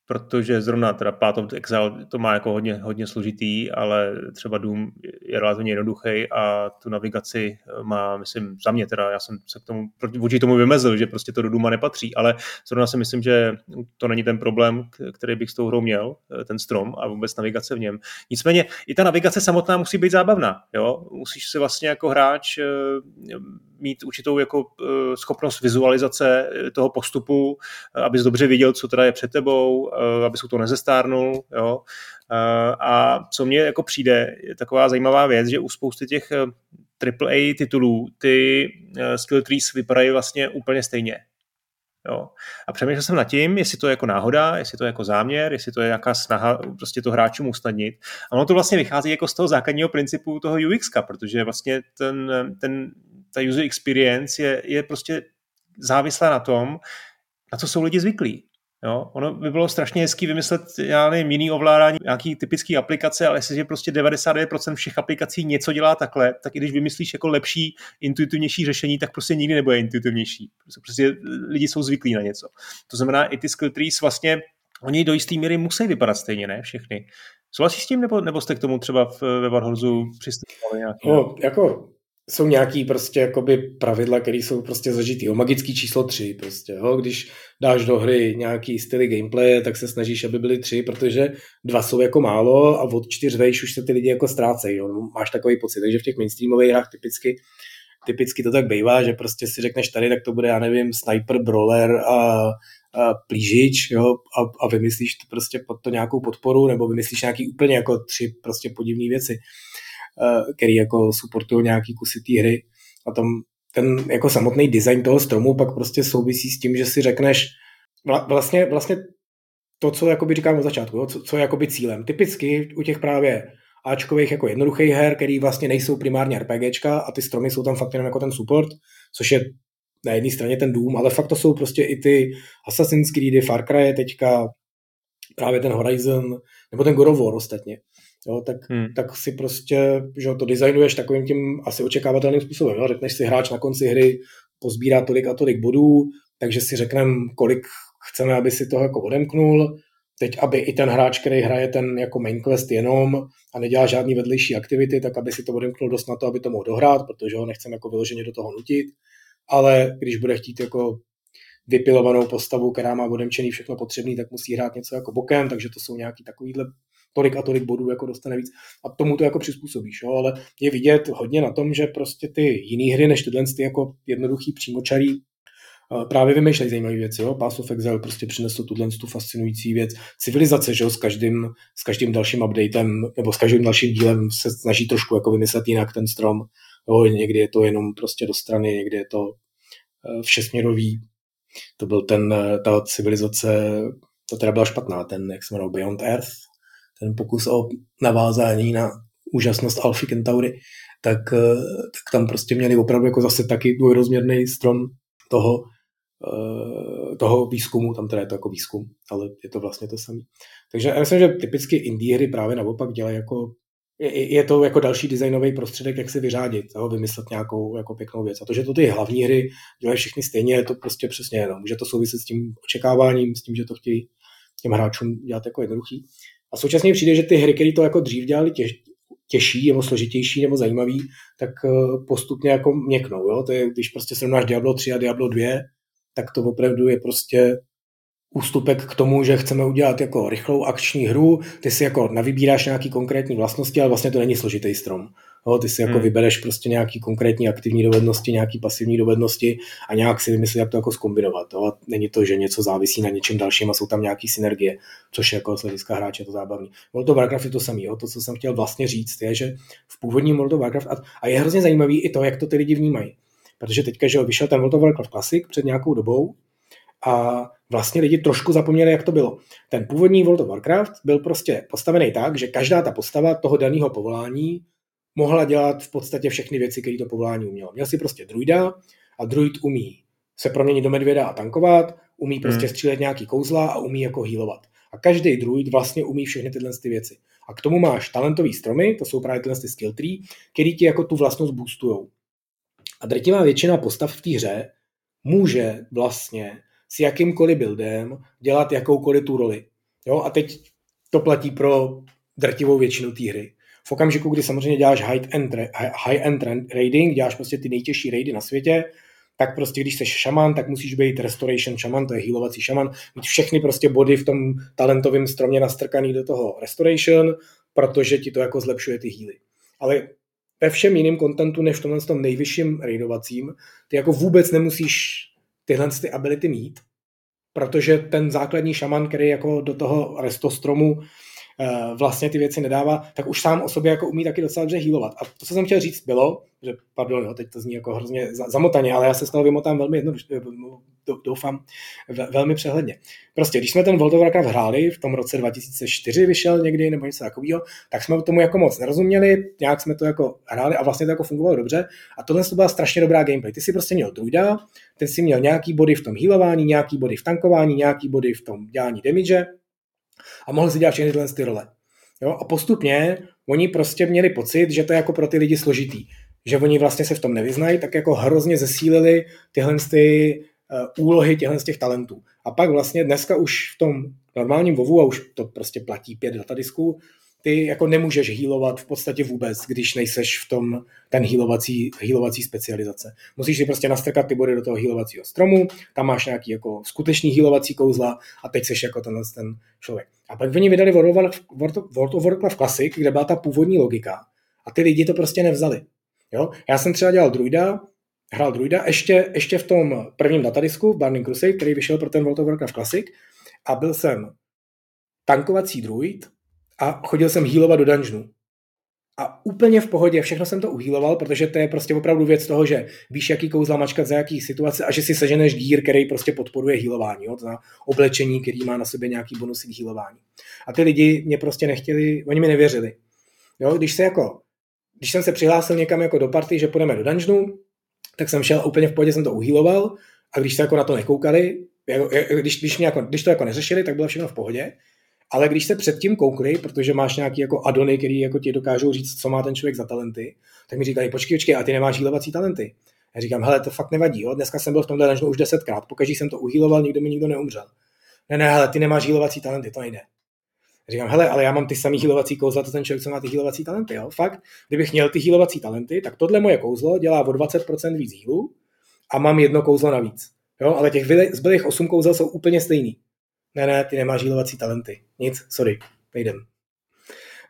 protože zrovna teda Path of Exile to má jako hodně, hodně složitý, ale třeba Doom je relativně jednoduchý a tu navigaci má, myslím, za mě teda, já jsem se k tomu, vůči tomu vymezil, že prostě to do Dooma nepatří, ale zrovna si myslím, že to není ten problém, který bych s tou hrou měl, ten strom a vůbec navigace v něm. Nicméně i ta navigace samotná musí být zábavná, jo? Musíš si vlastně jako hráč eh, mít určitou jako eh, schopnost vizualizace eh, toho postupu, abys dobře viděl, co teda je před tebou, Eh, aby se to nezestárnul. Jo. Eh, a co mně jako přijde, je taková zajímavá věc, že u spousty těch AAA eh, titulů ty skill trees vypadají vlastně úplně stejně. Jo. A přemýšlel jsem nad tím, jestli to je jako náhoda, jestli to je jako záměr, jestli to je nějaká snaha prostě to hráčům usnadnit. A ono to vlastně vychází jako z toho základního principu toho UX, protože vlastně ten, ten, ta user experience je, je prostě závislá na tom, na co jsou lidi zvyklí. Jo? Ono by bylo strašně hezký vymyslet, já nevím, jiný ovládání, nějaký typický aplikace, ale jestliže prostě 99% všech aplikací něco dělá takhle, tak i když vymyslíš jako lepší, intuitivnější řešení, tak prostě nikdy nebude intuitivnější. Prostě, prostě lidi jsou zvyklí na něco. To znamená, i ty skill trees vlastně, oni do jisté míry musí vypadat stejně, ne? Všechny. Souhlasíš s tím, nebo, nebo jste k tomu třeba v, ve Warhorzu přistupovali nějaký? No, jako jsou nějaký prostě jakoby pravidla, které jsou prostě zažitý. O magický číslo 3 prostě, jo? když dáš do hry nějaký styly gameplay, tak se snažíš, aby byly tři, protože dva jsou jako málo a od čtyř vejš už se ty lidi jako ztrácejí. Jo? Máš takový pocit, takže v těch mainstreamových hrách typicky typicky to tak bývá, že prostě si řekneš tady, tak to bude, já nevím, sniper, brawler a, a plížič, jo, a, a vymyslíš prostě pod to nějakou podporu, nebo vymyslíš nějaký úplně jako tři prostě podivné věci. Eh, který jako supportují nějaký kusy té hry a tam ten jako samotný design toho stromu pak prostě souvisí s tím, že si řekneš vlastně, vlastně to, co jakoby říkám od začátku, jo, co, co je jakoby cílem. Typicky u těch právě Ačkových jako jednoduchých her, který vlastně nejsou primárně RPGčka a ty stromy jsou tam fakt jenom jako ten support, což je na jedné straně ten Doom, ale fakt to jsou prostě i ty Assassin's Creedy, Far Cry teďka, právě ten Horizon, nebo ten God of War ostatně, jo, tak, hmm. tak si prostě že to designuješ takovým tím asi očekávatelným způsobem. Jo. Řekneš si hráč na konci hry pozbírá tolik a tolik bodů, takže si řekneme, kolik chceme, aby si to jako odemknul. Teď, aby i ten hráč, který hraje ten jako main quest jenom a nedělá žádný vedlejší aktivity, tak aby si to odemknul dost na to, aby to mohl dohrát, protože ho nechceme jako vyloženě do toho nutit. Ale když bude chtít jako vypilovanou postavu, která má odemčený všechno potřebný, tak musí hrát něco jako bokem, takže to jsou nějaký takovýhle tolik a tolik bodů jako dostane víc a tomu to jako přizpůsobíš, jo? ale je vidět hodně na tom, že prostě ty jiné hry než tyhle ty jako jednoduchý přímočarý eh, právě vymýšlejí zajímavé věci. Jo? Pass of Exile prostě přinesl tuhle tu fascinující věc. Civilizace, že jo, s každým, s každým dalším updatem nebo s každým dalším dílem se snaží trošku jako vymyslet jinak ten strom. Jo? Někdy je to jenom prostě do strany, někdy je to eh, všesměrový. To byl ten, eh, ta civilizace, to teda byla špatná, ten, jak se jmenoval, Beyond Earth, ten pokus o navázání na úžasnost Alfy Kentaury, tak, eh, tak tam prostě měli opravdu jako zase taky dvojrozměrný strom toho, eh, toho výzkumu, tam teda je to jako výzkum, ale je to vlastně to samé. Takže já myslím, že typicky indie hry právě naopak dělají jako je, to jako další designový prostředek, jak si vyřádit, jo, vymyslet nějakou jako pěknou věc. A to, že to ty hlavní hry dělají všichni stejně, je to prostě přesně, no, může to souviset s tím očekáváním, s tím, že to chtějí těm hráčům dělat jako jednoduchý. A současně přijde, že ty hry, které to jako dřív dělali těž, těžší nebo složitější nebo zajímavý, tak eh, postupně jako měknou. Jo? To je, když prostě srovnáš Diablo 3 a Diablo 2, tak to opravdu je prostě ústupek k tomu, že chceme udělat jako rychlou akční hru, ty si jako navybíráš nějaký konkrétní vlastnosti, ale vlastně to není složitý strom. No, ty si jako hmm. vybereš prostě nějaký konkrétní aktivní dovednosti, nějaký pasivní dovednosti a nějak si vymyslí, jak to jako zkombinovat. Jo. Není to, že něco závisí na něčem dalším a jsou tam nějaké synergie, což je jako z hlediska hráče to zábavný. World of Warcraft je to samý. Jo. To, co jsem chtěl vlastně říct, je, že v původním World of Warcraft, a, a je hrozně zajímavý i to, jak to ty lidi vnímají. Protože teďka, že vyšel ten World of Warcraft Classic před nějakou dobou a vlastně lidi trošku zapomněli, jak to bylo. Ten původní World of Warcraft byl prostě postavený tak, že každá ta postava toho daného povolání mohla dělat v podstatě všechny věci, které to povolání umělo. Měl si prostě druida a druid umí se proměnit do medvěda a tankovat, umí prostě hmm. střílet nějaký kouzla a umí jako healovat. A každý druid vlastně umí všechny tyhle ty věci. A k tomu máš talentový stromy, to jsou právě tyhle ty skill tree, který ti jako tu vlastnost boostujou. A drtivá většina postav v té hře může vlastně s jakýmkoliv buildem dělat jakoukoliv tu roli. Jo? A teď to platí pro drtivou většinu té hry v okamžiku, kdy samozřejmě děláš high-end, high-end raiding, děláš prostě ty nejtěžší raidy na světě, tak prostě když jsi šaman, tak musíš být restoration šaman, to je healovací šaman, mít všechny prostě body v tom talentovém stromě nastrkaný do toho restoration, protože ti to jako zlepšuje ty healy. Ale ve všem jiném kontentu, než v tomhle tom nejvyšším raidovacím, ty jako vůbec nemusíš tyhle ty ability mít, protože ten základní šaman, který jako do toho restostromu vlastně ty věci nedává, tak už sám o sobě jako umí taky docela dobře healovat. A to, co jsem chtěl říct, bylo, že, pardon, jo, teď to zní jako hrozně zamotaně, ale já se z toho vymotám velmi jednoduše, eh, doufám, velmi přehledně. Prostě, když jsme ten World of Warcraft hráli, v tom roce 2004 vyšel někdy, nebo něco takového, tak jsme tomu jako moc nerozuměli, nějak jsme to jako hráli a vlastně to jako fungovalo dobře. A tohle to byla strašně dobrá gameplay. Ty si prostě měl druida, ty si měl nějaký body v tom healování, nějaký body v tankování, nějaký body v tom dělání damage, a mohl si dělat všechny tyhle ty role. Jo? A postupně oni prostě měli pocit, že to je jako pro ty lidi složitý. Že oni vlastně se v tom nevyznají, tak jako hrozně zesílili tyhle ty uh, úlohy těchto z těch talentů. A pak vlastně dneska už v tom normálním vovu, a už to prostě platí pět datadisků, ty jako nemůžeš healovat v podstatě vůbec, když nejseš v tom ten healovací, healovací specializace. Musíš si prostě nastrkat ty body do toho healovacího stromu, tam máš nějaký jako skutečný healovací kouzla a teď seš jako tenhle ten člověk. A pak oni vydali World of Warcraft Classic, kde byla ta původní logika a ty lidi to prostě nevzali. Jo? Já jsem třeba dělal druida, hrál druida ještě, ještě v tom prvním datadisku, Burning Crusade, který vyšel pro ten World of Warcraft Classic a byl jsem tankovací druid, a chodil jsem healovat do dungeonu. A úplně v pohodě, všechno jsem to uhýloval, protože to je prostě opravdu věc toho, že víš, jaký kouzla mačkat za jaký situace a že si seženeš gear, který prostě podporuje healování, jo? to oblečení, který má na sobě nějaký bonusy k healování. A ty lidi mě prostě nechtěli, oni mi nevěřili. Jo? Když se jako, když jsem se přihlásil někam jako do party, že půjdeme do dungeonu, tak jsem šel úplně v pohodě, jsem to uhýloval a když se jako na to nekoukali, jako, když, když, mě jako, když to jako neřešili, tak bylo všechno v pohodě. Ale když se předtím koukli, protože máš nějaký jako adony, který jako ti dokážou říct, co má ten člověk za talenty, tak mi říkali, počkej, počkej, a ty nemáš hýlovací talenty. Já říkám, hele, to fakt nevadí, jo? dneska jsem byl v tomhle dungeonu už desetkrát, pokaždé jsem to uhýloval, nikdo mi nikdo neumřel. Ne, ne, hele, ty nemáš hýlovací talenty, to nejde. Já říkám, hele, ale já mám ty samý hýlovací kouzla, to ten člověk, co má ty hýlovací talenty, jo? Fakt, kdybych měl ty hýlovací talenty, tak tohle moje kouzlo dělá o 20% víc hýlu a mám jedno kouzlo navíc. Jo? Ale těch zbylých 8 kouzel jsou úplně stejný. Ne, ne, ty nemáš hýlovací talenty. Nic, sorry, nejdem.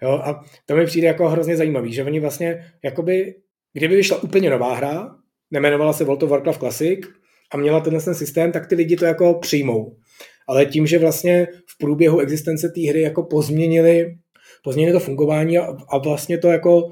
Jo, a to mi přijde jako hrozně zajímavý, že oni vlastně, jakoby, kdyby vyšla úplně nová hra, nemenovala se World of Warcraft Classic a měla tenhle ten systém, tak ty lidi to jako přijmou. Ale tím, že vlastně v průběhu existence té hry jako pozměnili, pozměnili to fungování a, a vlastně to jako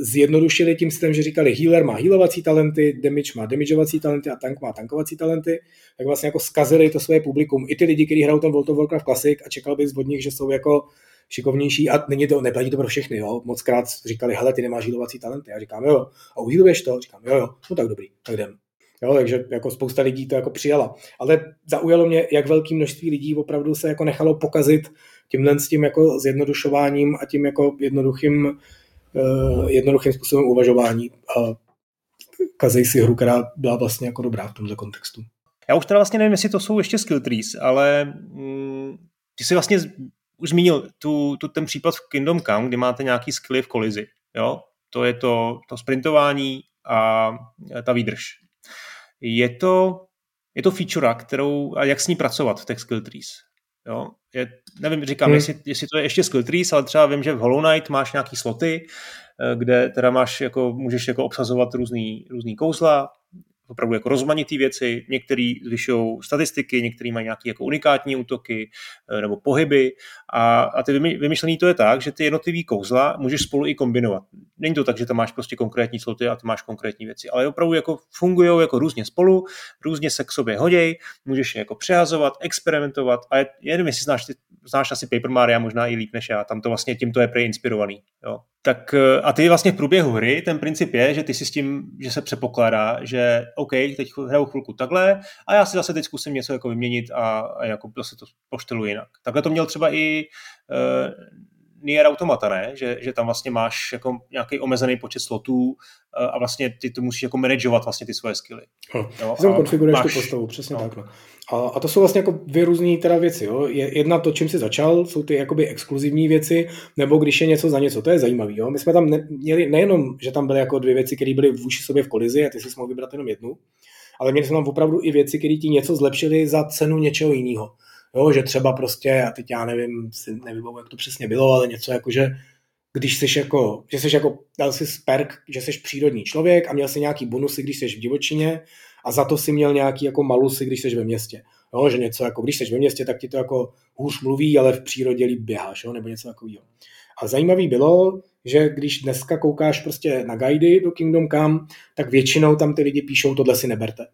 zjednodušili tím systém, že říkali healer má healovací talenty, damage má damageovací talenty a tank má tankovací talenty, tak vlastně jako skazili to své publikum. I ty lidi, kteří hrajou ten World of Warcraft Classic a čekal bys od nich, že jsou jako šikovnější a není to, neplatí to pro všechny, jo. Moc krát říkali, hele, ty nemáš healovací talenty. Já říkám, jo, a uhýluješ to? Říkám, jo, jo, no tak dobrý, tak jdem. Jo, takže jako spousta lidí to jako přijala. Ale zaujalo mě, jak velké množství lidí opravdu se jako nechalo pokazit tímhle s tím jako zjednodušováním a tím jako jednoduchým Eh, jednoduchým způsobem uvažování a kazej si hru, která byla vlastně jako dobrá v tomto kontextu. Já už teda vlastně nevím, jestli to jsou ještě skill trees, ale mm, ty jsi vlastně už zmínil tu, tu, ten případ v Kingdom Come, kdy máte nějaký skilly v kolizi. Jo? To je to, to sprintování a ta výdrž. Je to, je to feature, kterou, a jak s ní pracovat v těch skill trees? Jo? Je, nevím, říkám, hmm. jestli, jestli to je ještě skill trees, ale třeba vím, že v Hollow Knight máš nějaký sloty, eh, kde teda máš jako, můžeš jako obsazovat různý, různý kouzla, opravdu jako rozmanitý věci, některý zvyšují statistiky, některý mají nějaké jako unikátní útoky eh, nebo pohyby a, a ty vymyšlený to je tak, že ty jednotlivý kouzla můžeš spolu i kombinovat. Není to tak, že tam máš prostě konkrétní sloty a ty máš konkrétní věci, ale opravdu jako fungují jako různě spolu, různě se k sobě hoděj, můžeš je jako přehazovat, experimentovat a je, nevím, jestli znáš, ty, znáš asi Paper Mario možná i líp než já, tam to vlastně tímto je preinspirovaný. Jo. Tak eh, a ty vlastně v průběhu hry, ten princip je, že ty si s tím, že se předpokládá, že OK, teď hraju chvilku takhle a já si zase teď zkusím něco jako vyměnit a, a jako zase to poštelu jinak. Takhle to měl třeba i uh, Nier Automata, ne? Že, že tam vlastně máš jako nějaký omezený počet slotů eh, a vlastně ty to musíš jako manageovat vlastně ty svoje skilly. Hm. Jo? Ty konfiguruješ máš... tu postavu, přesně no. takhle. A, a to jsou vlastně jako dvě různé teda věci. Jo? Je, jedna to, čím jsi začal, jsou ty jakoby exkluzivní věci, nebo když je něco za něco, to je zajímavé. My jsme tam ne, měli nejenom, že tam byly jako dvě věci, které byly vůči sobě v kolizi a ty si mohl vybrat jenom jednu, ale měli jsme tam opravdu i věci, které ti něco zlepšily za cenu něčeho jiného. Jo, že třeba prostě, a teď já nevím, si nevím, jak to přesně bylo, ale něco jako, že když jsi jako, že jsi jako, dal si perk, že jsi přírodní člověk a měl si nějaký bonusy, když jsi v divočině a za to si měl nějaký jako malusy, když jsi ve městě. Jo, že něco jako, když jsi ve městě, tak ti to jako hůř mluví, ale v přírodě líp běháš, jo, nebo něco takového. A zajímavý bylo, že když dneska koukáš prostě na guidy do Kingdom Come, tak většinou tam ty lidi píšou, tohle si neberte.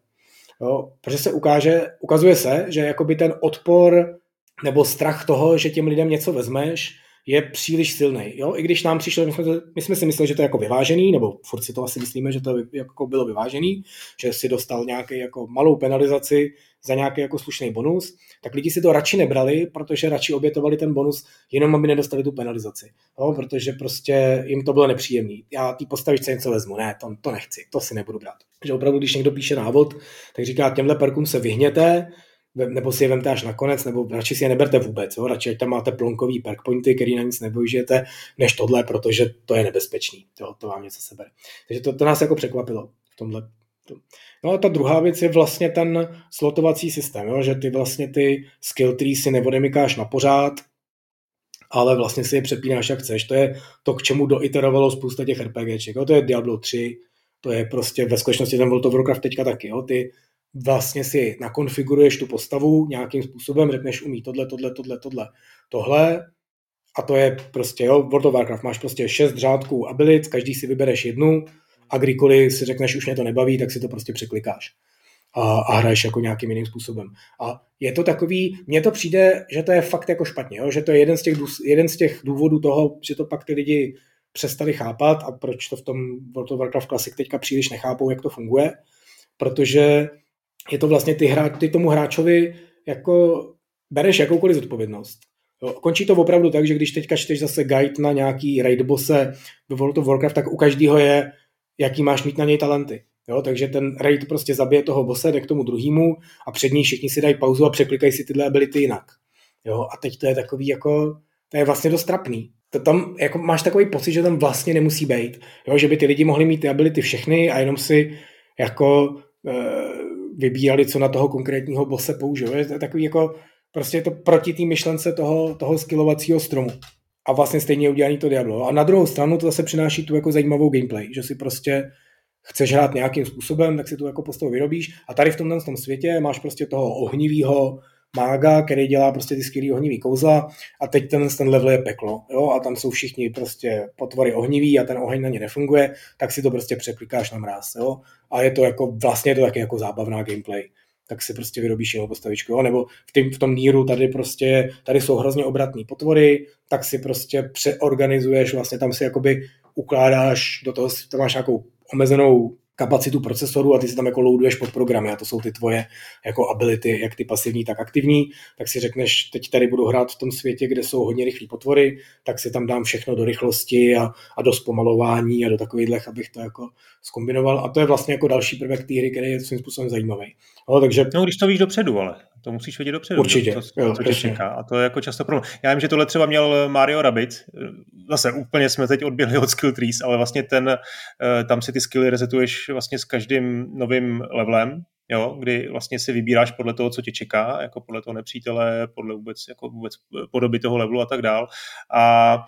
Jo, protože se ukáže, ukazuje se, že jakoby ten odpor nebo strach toho, že těm lidem něco vezmeš, je příliš silný. Jo? I když nám přišlo, my jsme, my jsme si mysleli, že to je jako vyvážený, nebo furt si to asi myslíme, že to jako bylo vyvážený, že si dostal nějaký jako malou penalizaci za nějaký jako slušný bonus, tak lidi si to radši nebrali, protože radši obětovali ten bonus, jenom aby nedostali tu penalizaci. Jo? Protože prostě jim to bylo nepříjemný. Já té postavičce něco vezmu, ne, to, to nechci, to si nebudu brát. Že opravdu, když někdo píše návod, tak říká, těmhle perkům se vyhněte, nebo si je vemte až nakonec, nebo radši si je neberte vůbec. Jo? Radši, ať tam máte plonkový perk pointy, který na nic nevyužijete, než tohle, protože to je nebezpečný. Jo? To vám něco sebere. Takže to, to nás jako překvapilo v tomhle. No a ta druhá věc je vlastně ten slotovací systém, jo? že ty vlastně ty skill tree si neodemykáš na pořád, ale vlastně si je přepínáš jak chceš. To je to, k čemu doiterovalo spousta těch RPGček. Jo? To je Diablo 3, to je prostě ve skutečnosti ten World of Warcraft teďka taky. Jo? Ty vlastně si nakonfiguruješ tu postavu nějakým způsobem, řekneš umí tohle, tohle, tohle, tohle, tohle a to je prostě, jo, World of Warcraft, máš prostě šest řádků abilit, každý si vybereš jednu a kdykoliv si řekneš, už mě to nebaví, tak si to prostě překlikáš a, a hraješ jako nějakým jiným způsobem. A je to takový, mně to přijde, že to je fakt jako špatně, jo? že to je jeden z, těch, jeden z těch důvodů toho, že to pak ty lidi přestali chápat a proč to v tom World of Warcraft Classic teďka příliš nechápou, jak to funguje, protože je to vlastně ty, hra, ty tomu hráčovi jako bereš jakoukoliv zodpovědnost. Končí to opravdu tak, že když teďka čteš zase guide na nějaký raid bose ve World of Warcraft, tak u každého je, jaký máš mít na něj talenty. Jo, takže ten raid prostě zabije toho bose, jde k tomu druhému a před ní všichni si dají pauzu a překlikají si tyhle ability jinak. Jo, a teď to je takový jako, to je vlastně dost trapný. To tam jako máš takový pocit, že tam vlastně nemusí být. Jo, že by ty lidi mohli mít ty ability všechny a jenom si jako e, vybírali, co na toho konkrétního bose použijou. Je to takový jako, prostě je to proti té myšlence toho, toho skillovacího stromu. A vlastně stejně udělaný to Diablo. A na druhou stranu to zase přináší tu jako zajímavou gameplay, že si prostě chceš hrát nějakým způsobem, tak si tu jako postavu vyrobíš a tady v tomhle tom světě máš prostě toho ohnivého mága, který dělá prostě ty skvělý ohnivý kouzla a teď ten, ten level je peklo, jo, a tam jsou všichni prostě potvory ohniví a ten oheň na ně nefunguje, tak si to prostě překlikáš na mráz, jo, a je to jako, vlastně je to taky jako zábavná gameplay tak si prostě vyrobíš jinou postavičku. Jo? Nebo v, tým, v tom míru tady prostě, tady jsou hrozně obratní potvory, tak si prostě přeorganizuješ, vlastně tam si jakoby ukládáš do toho, tam máš nějakou omezenou kapacitu procesoru a ty si tam jako loaduješ pod programy a to jsou ty tvoje jako ability, jak ty pasivní, tak aktivní, tak si řekneš, teď tady budu hrát v tom světě, kde jsou hodně rychlé potvory, tak si tam dám všechno do rychlosti a, a do zpomalování a do takových, abych to jako skombinoval a to je vlastně jako další prvek té hry, který je svým způsobem zajímavý. No, takže... no, když to víš dopředu, ale to musíš vědět dopředu. Určitě, to, jo, to tě čeká. A to je jako často problém. Já vím, že tohle třeba měl Mario Rabbit. Zase úplně jsme teď odběhli od skill trees, ale vlastně ten, eh, tam si ty skilly resetuješ vlastně s každým novým levelem, jo, kdy vlastně si vybíráš podle toho, co tě čeká, jako podle toho nepřítele, podle vůbec, jako vůbec podoby toho levelu a tak dál. A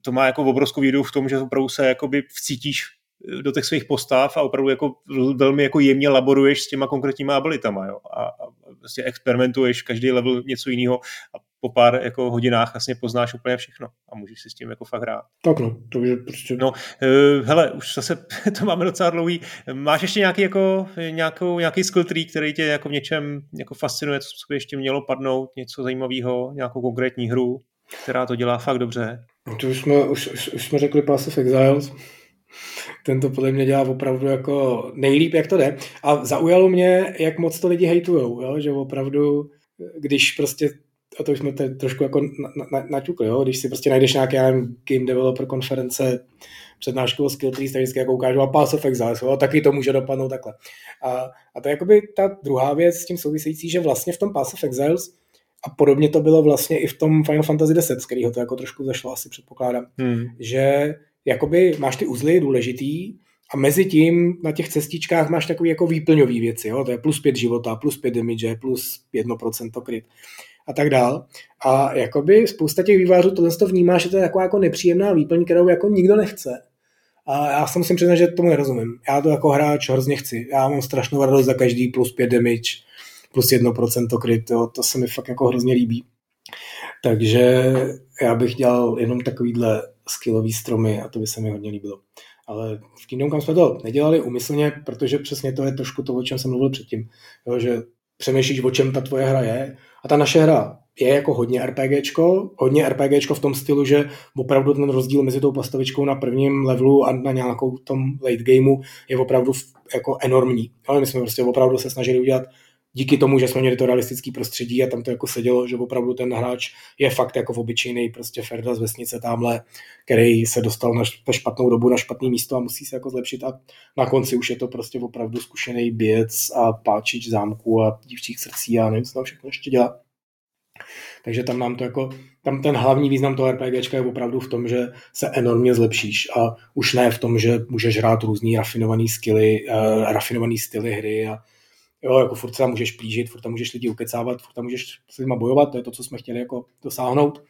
to má jako obrovskou výhodu v tom, že opravdu se jakoby vcítíš do těch svých postav a opravdu jako velmi jako jemně laboruješ s těma konkrétníma abilitama, jo. A, a vlastně experimentuješ každý level něco jiného a po pár jako hodinách vlastně poznáš úplně všechno a můžeš si s tím jako fakt hrát. Tak no, to je prostě... No, uh, hele, už zase to máme docela dlouhý. Máš ještě nějaký, jako, nějakou, nějaký skill tree, který tě jako v něčem jako fascinuje, co by ještě mělo padnout, něco zajímavého, nějakou konkrétní hru, která to dělá fakt dobře? No, to už jsme, už, už, už jsme řekli Pass of Exiles, ten to podle mě dělá opravdu jako nejlíp, jak to jde. A zaujalo mě, jak moc to lidi hejtujou, jo? že opravdu, když prostě a to už jsme tady trošku jako naťukli, jo? když si prostě najdeš nějaké game developer konference, přednášku o skill trees, tak vždycky jako ukážu a Pass of Exiles, jo? taky to může dopadnout takhle. A, a to je jakoby ta druhá věc s tím související, že vlastně v tom Pass of Exiles a podobně to bylo vlastně i v tom Final Fantasy X, z kterého to jako trošku zašlo, asi předpokládám, hmm. že jakoby máš ty uzly důležitý a mezi tím na těch cestičkách máš takový jako výplňový věci, jo? to je plus pět života, plus pět damage, plus 1% kryt a tak dál. A jakoby spousta těch vývářů tohle to vnímá, že to je jako, jako nepříjemná výplň, kterou jako nikdo nechce. A já se musím přiznat, že tomu nerozumím. Já to jako hráč hrozně chci. Já mám strašnou radost za každý plus 5 damage, plus 1% kryt, jo? to se mi fakt jako hrozně líbí. Takže já bych dělal jenom takovýhle skillový stromy a to by se mi hodně líbilo. Ale v Kingdom Come jsme to nedělali umyslně, protože přesně to je trošku to, o čem jsem mluvil předtím. Jo, že přemýšlíš, o čem ta tvoje hra je. A ta naše hra je jako hodně RPGčko, hodně RPGčko v tom stylu, že opravdu ten rozdíl mezi tou postavičkou na prvním levelu a na nějakou tom late gameu je opravdu jako enormní. Ale my jsme prostě opravdu se snažili udělat díky tomu, že jsme měli to realistický prostředí a tam to jako sedělo, že opravdu ten hráč je fakt jako v obyčejný prostě Ferda z vesnice tamhle, který se dostal na špatnou dobu, na špatné místo a musí se jako zlepšit a na konci už je to prostě opravdu zkušený běc a páčič zámku a dívčích srdcí a nevím, co tam všechno ještě dělá. Takže tam nám to jako, tam ten hlavní význam toho RPGčka je opravdu v tom, že se enormně zlepšíš a už ne v tom, že můžeš hrát různý rafinovaný skilly, uh, rafinovaný styly hry a Jo, jako furt se tam můžeš plížit, furt tam můžeš lidi ukecávat, furt tam můžeš s lidma bojovat, to je to, co jsme chtěli jako dosáhnout,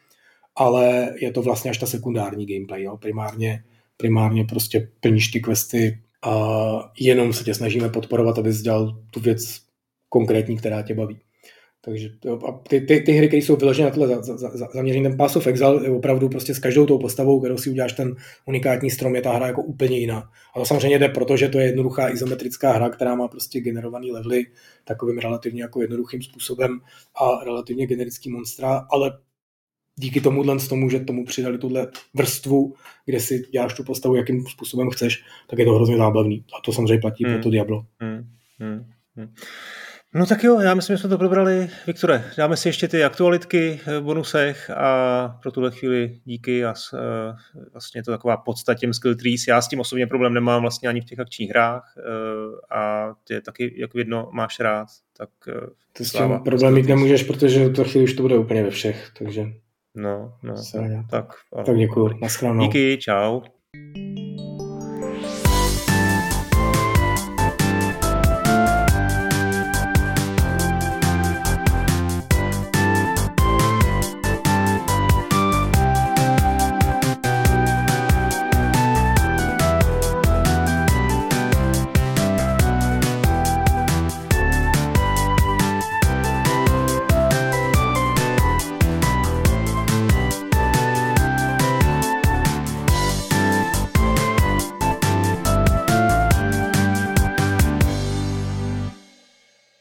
ale je to vlastně až ta sekundární gameplay, jo. Primárně, primárně prostě plníš ty questy a jenom se tě snažíme podporovat, abys dělal tu věc konkrétní, která tě baví. Takže to, a ty, ty, ty hry, které jsou vyložené na tohle za, za, za, zaměření, ten Pass of Exile je opravdu prostě s každou tou postavou, kterou si uděláš ten unikátní strom, je ta hra jako úplně jiná. A to samozřejmě jde, protože to je jednoduchá izometrická hra, která má prostě generovaný levely takovým relativně jako jednoduchým způsobem a relativně generický monstra, ale díky tomu z tomu, že tomu přidali tuhle vrstvu, kde si děláš tu postavu, jakým způsobem chceš, tak je to hrozně zábavný. A to samozřejmě platí hmm. pro to Diablo. Hmm. Hmm. Hmm. No tak jo, já myslím, že jsme to probrali. Viktore, dáme si ještě ty aktualitky v bonusech a pro tuhle chvíli díky a uh, vlastně je to taková podstatě skill trees. Já s tím osobně problém nemám vlastně ani v těch akčních hrách uh, a ty taky jako jedno máš rád, tak Ty s tím problém mít nemůžeš, protože to chvíli už to bude úplně ve všech, takže... No, no, Se, tak. Tak děkuju, Díky, čau.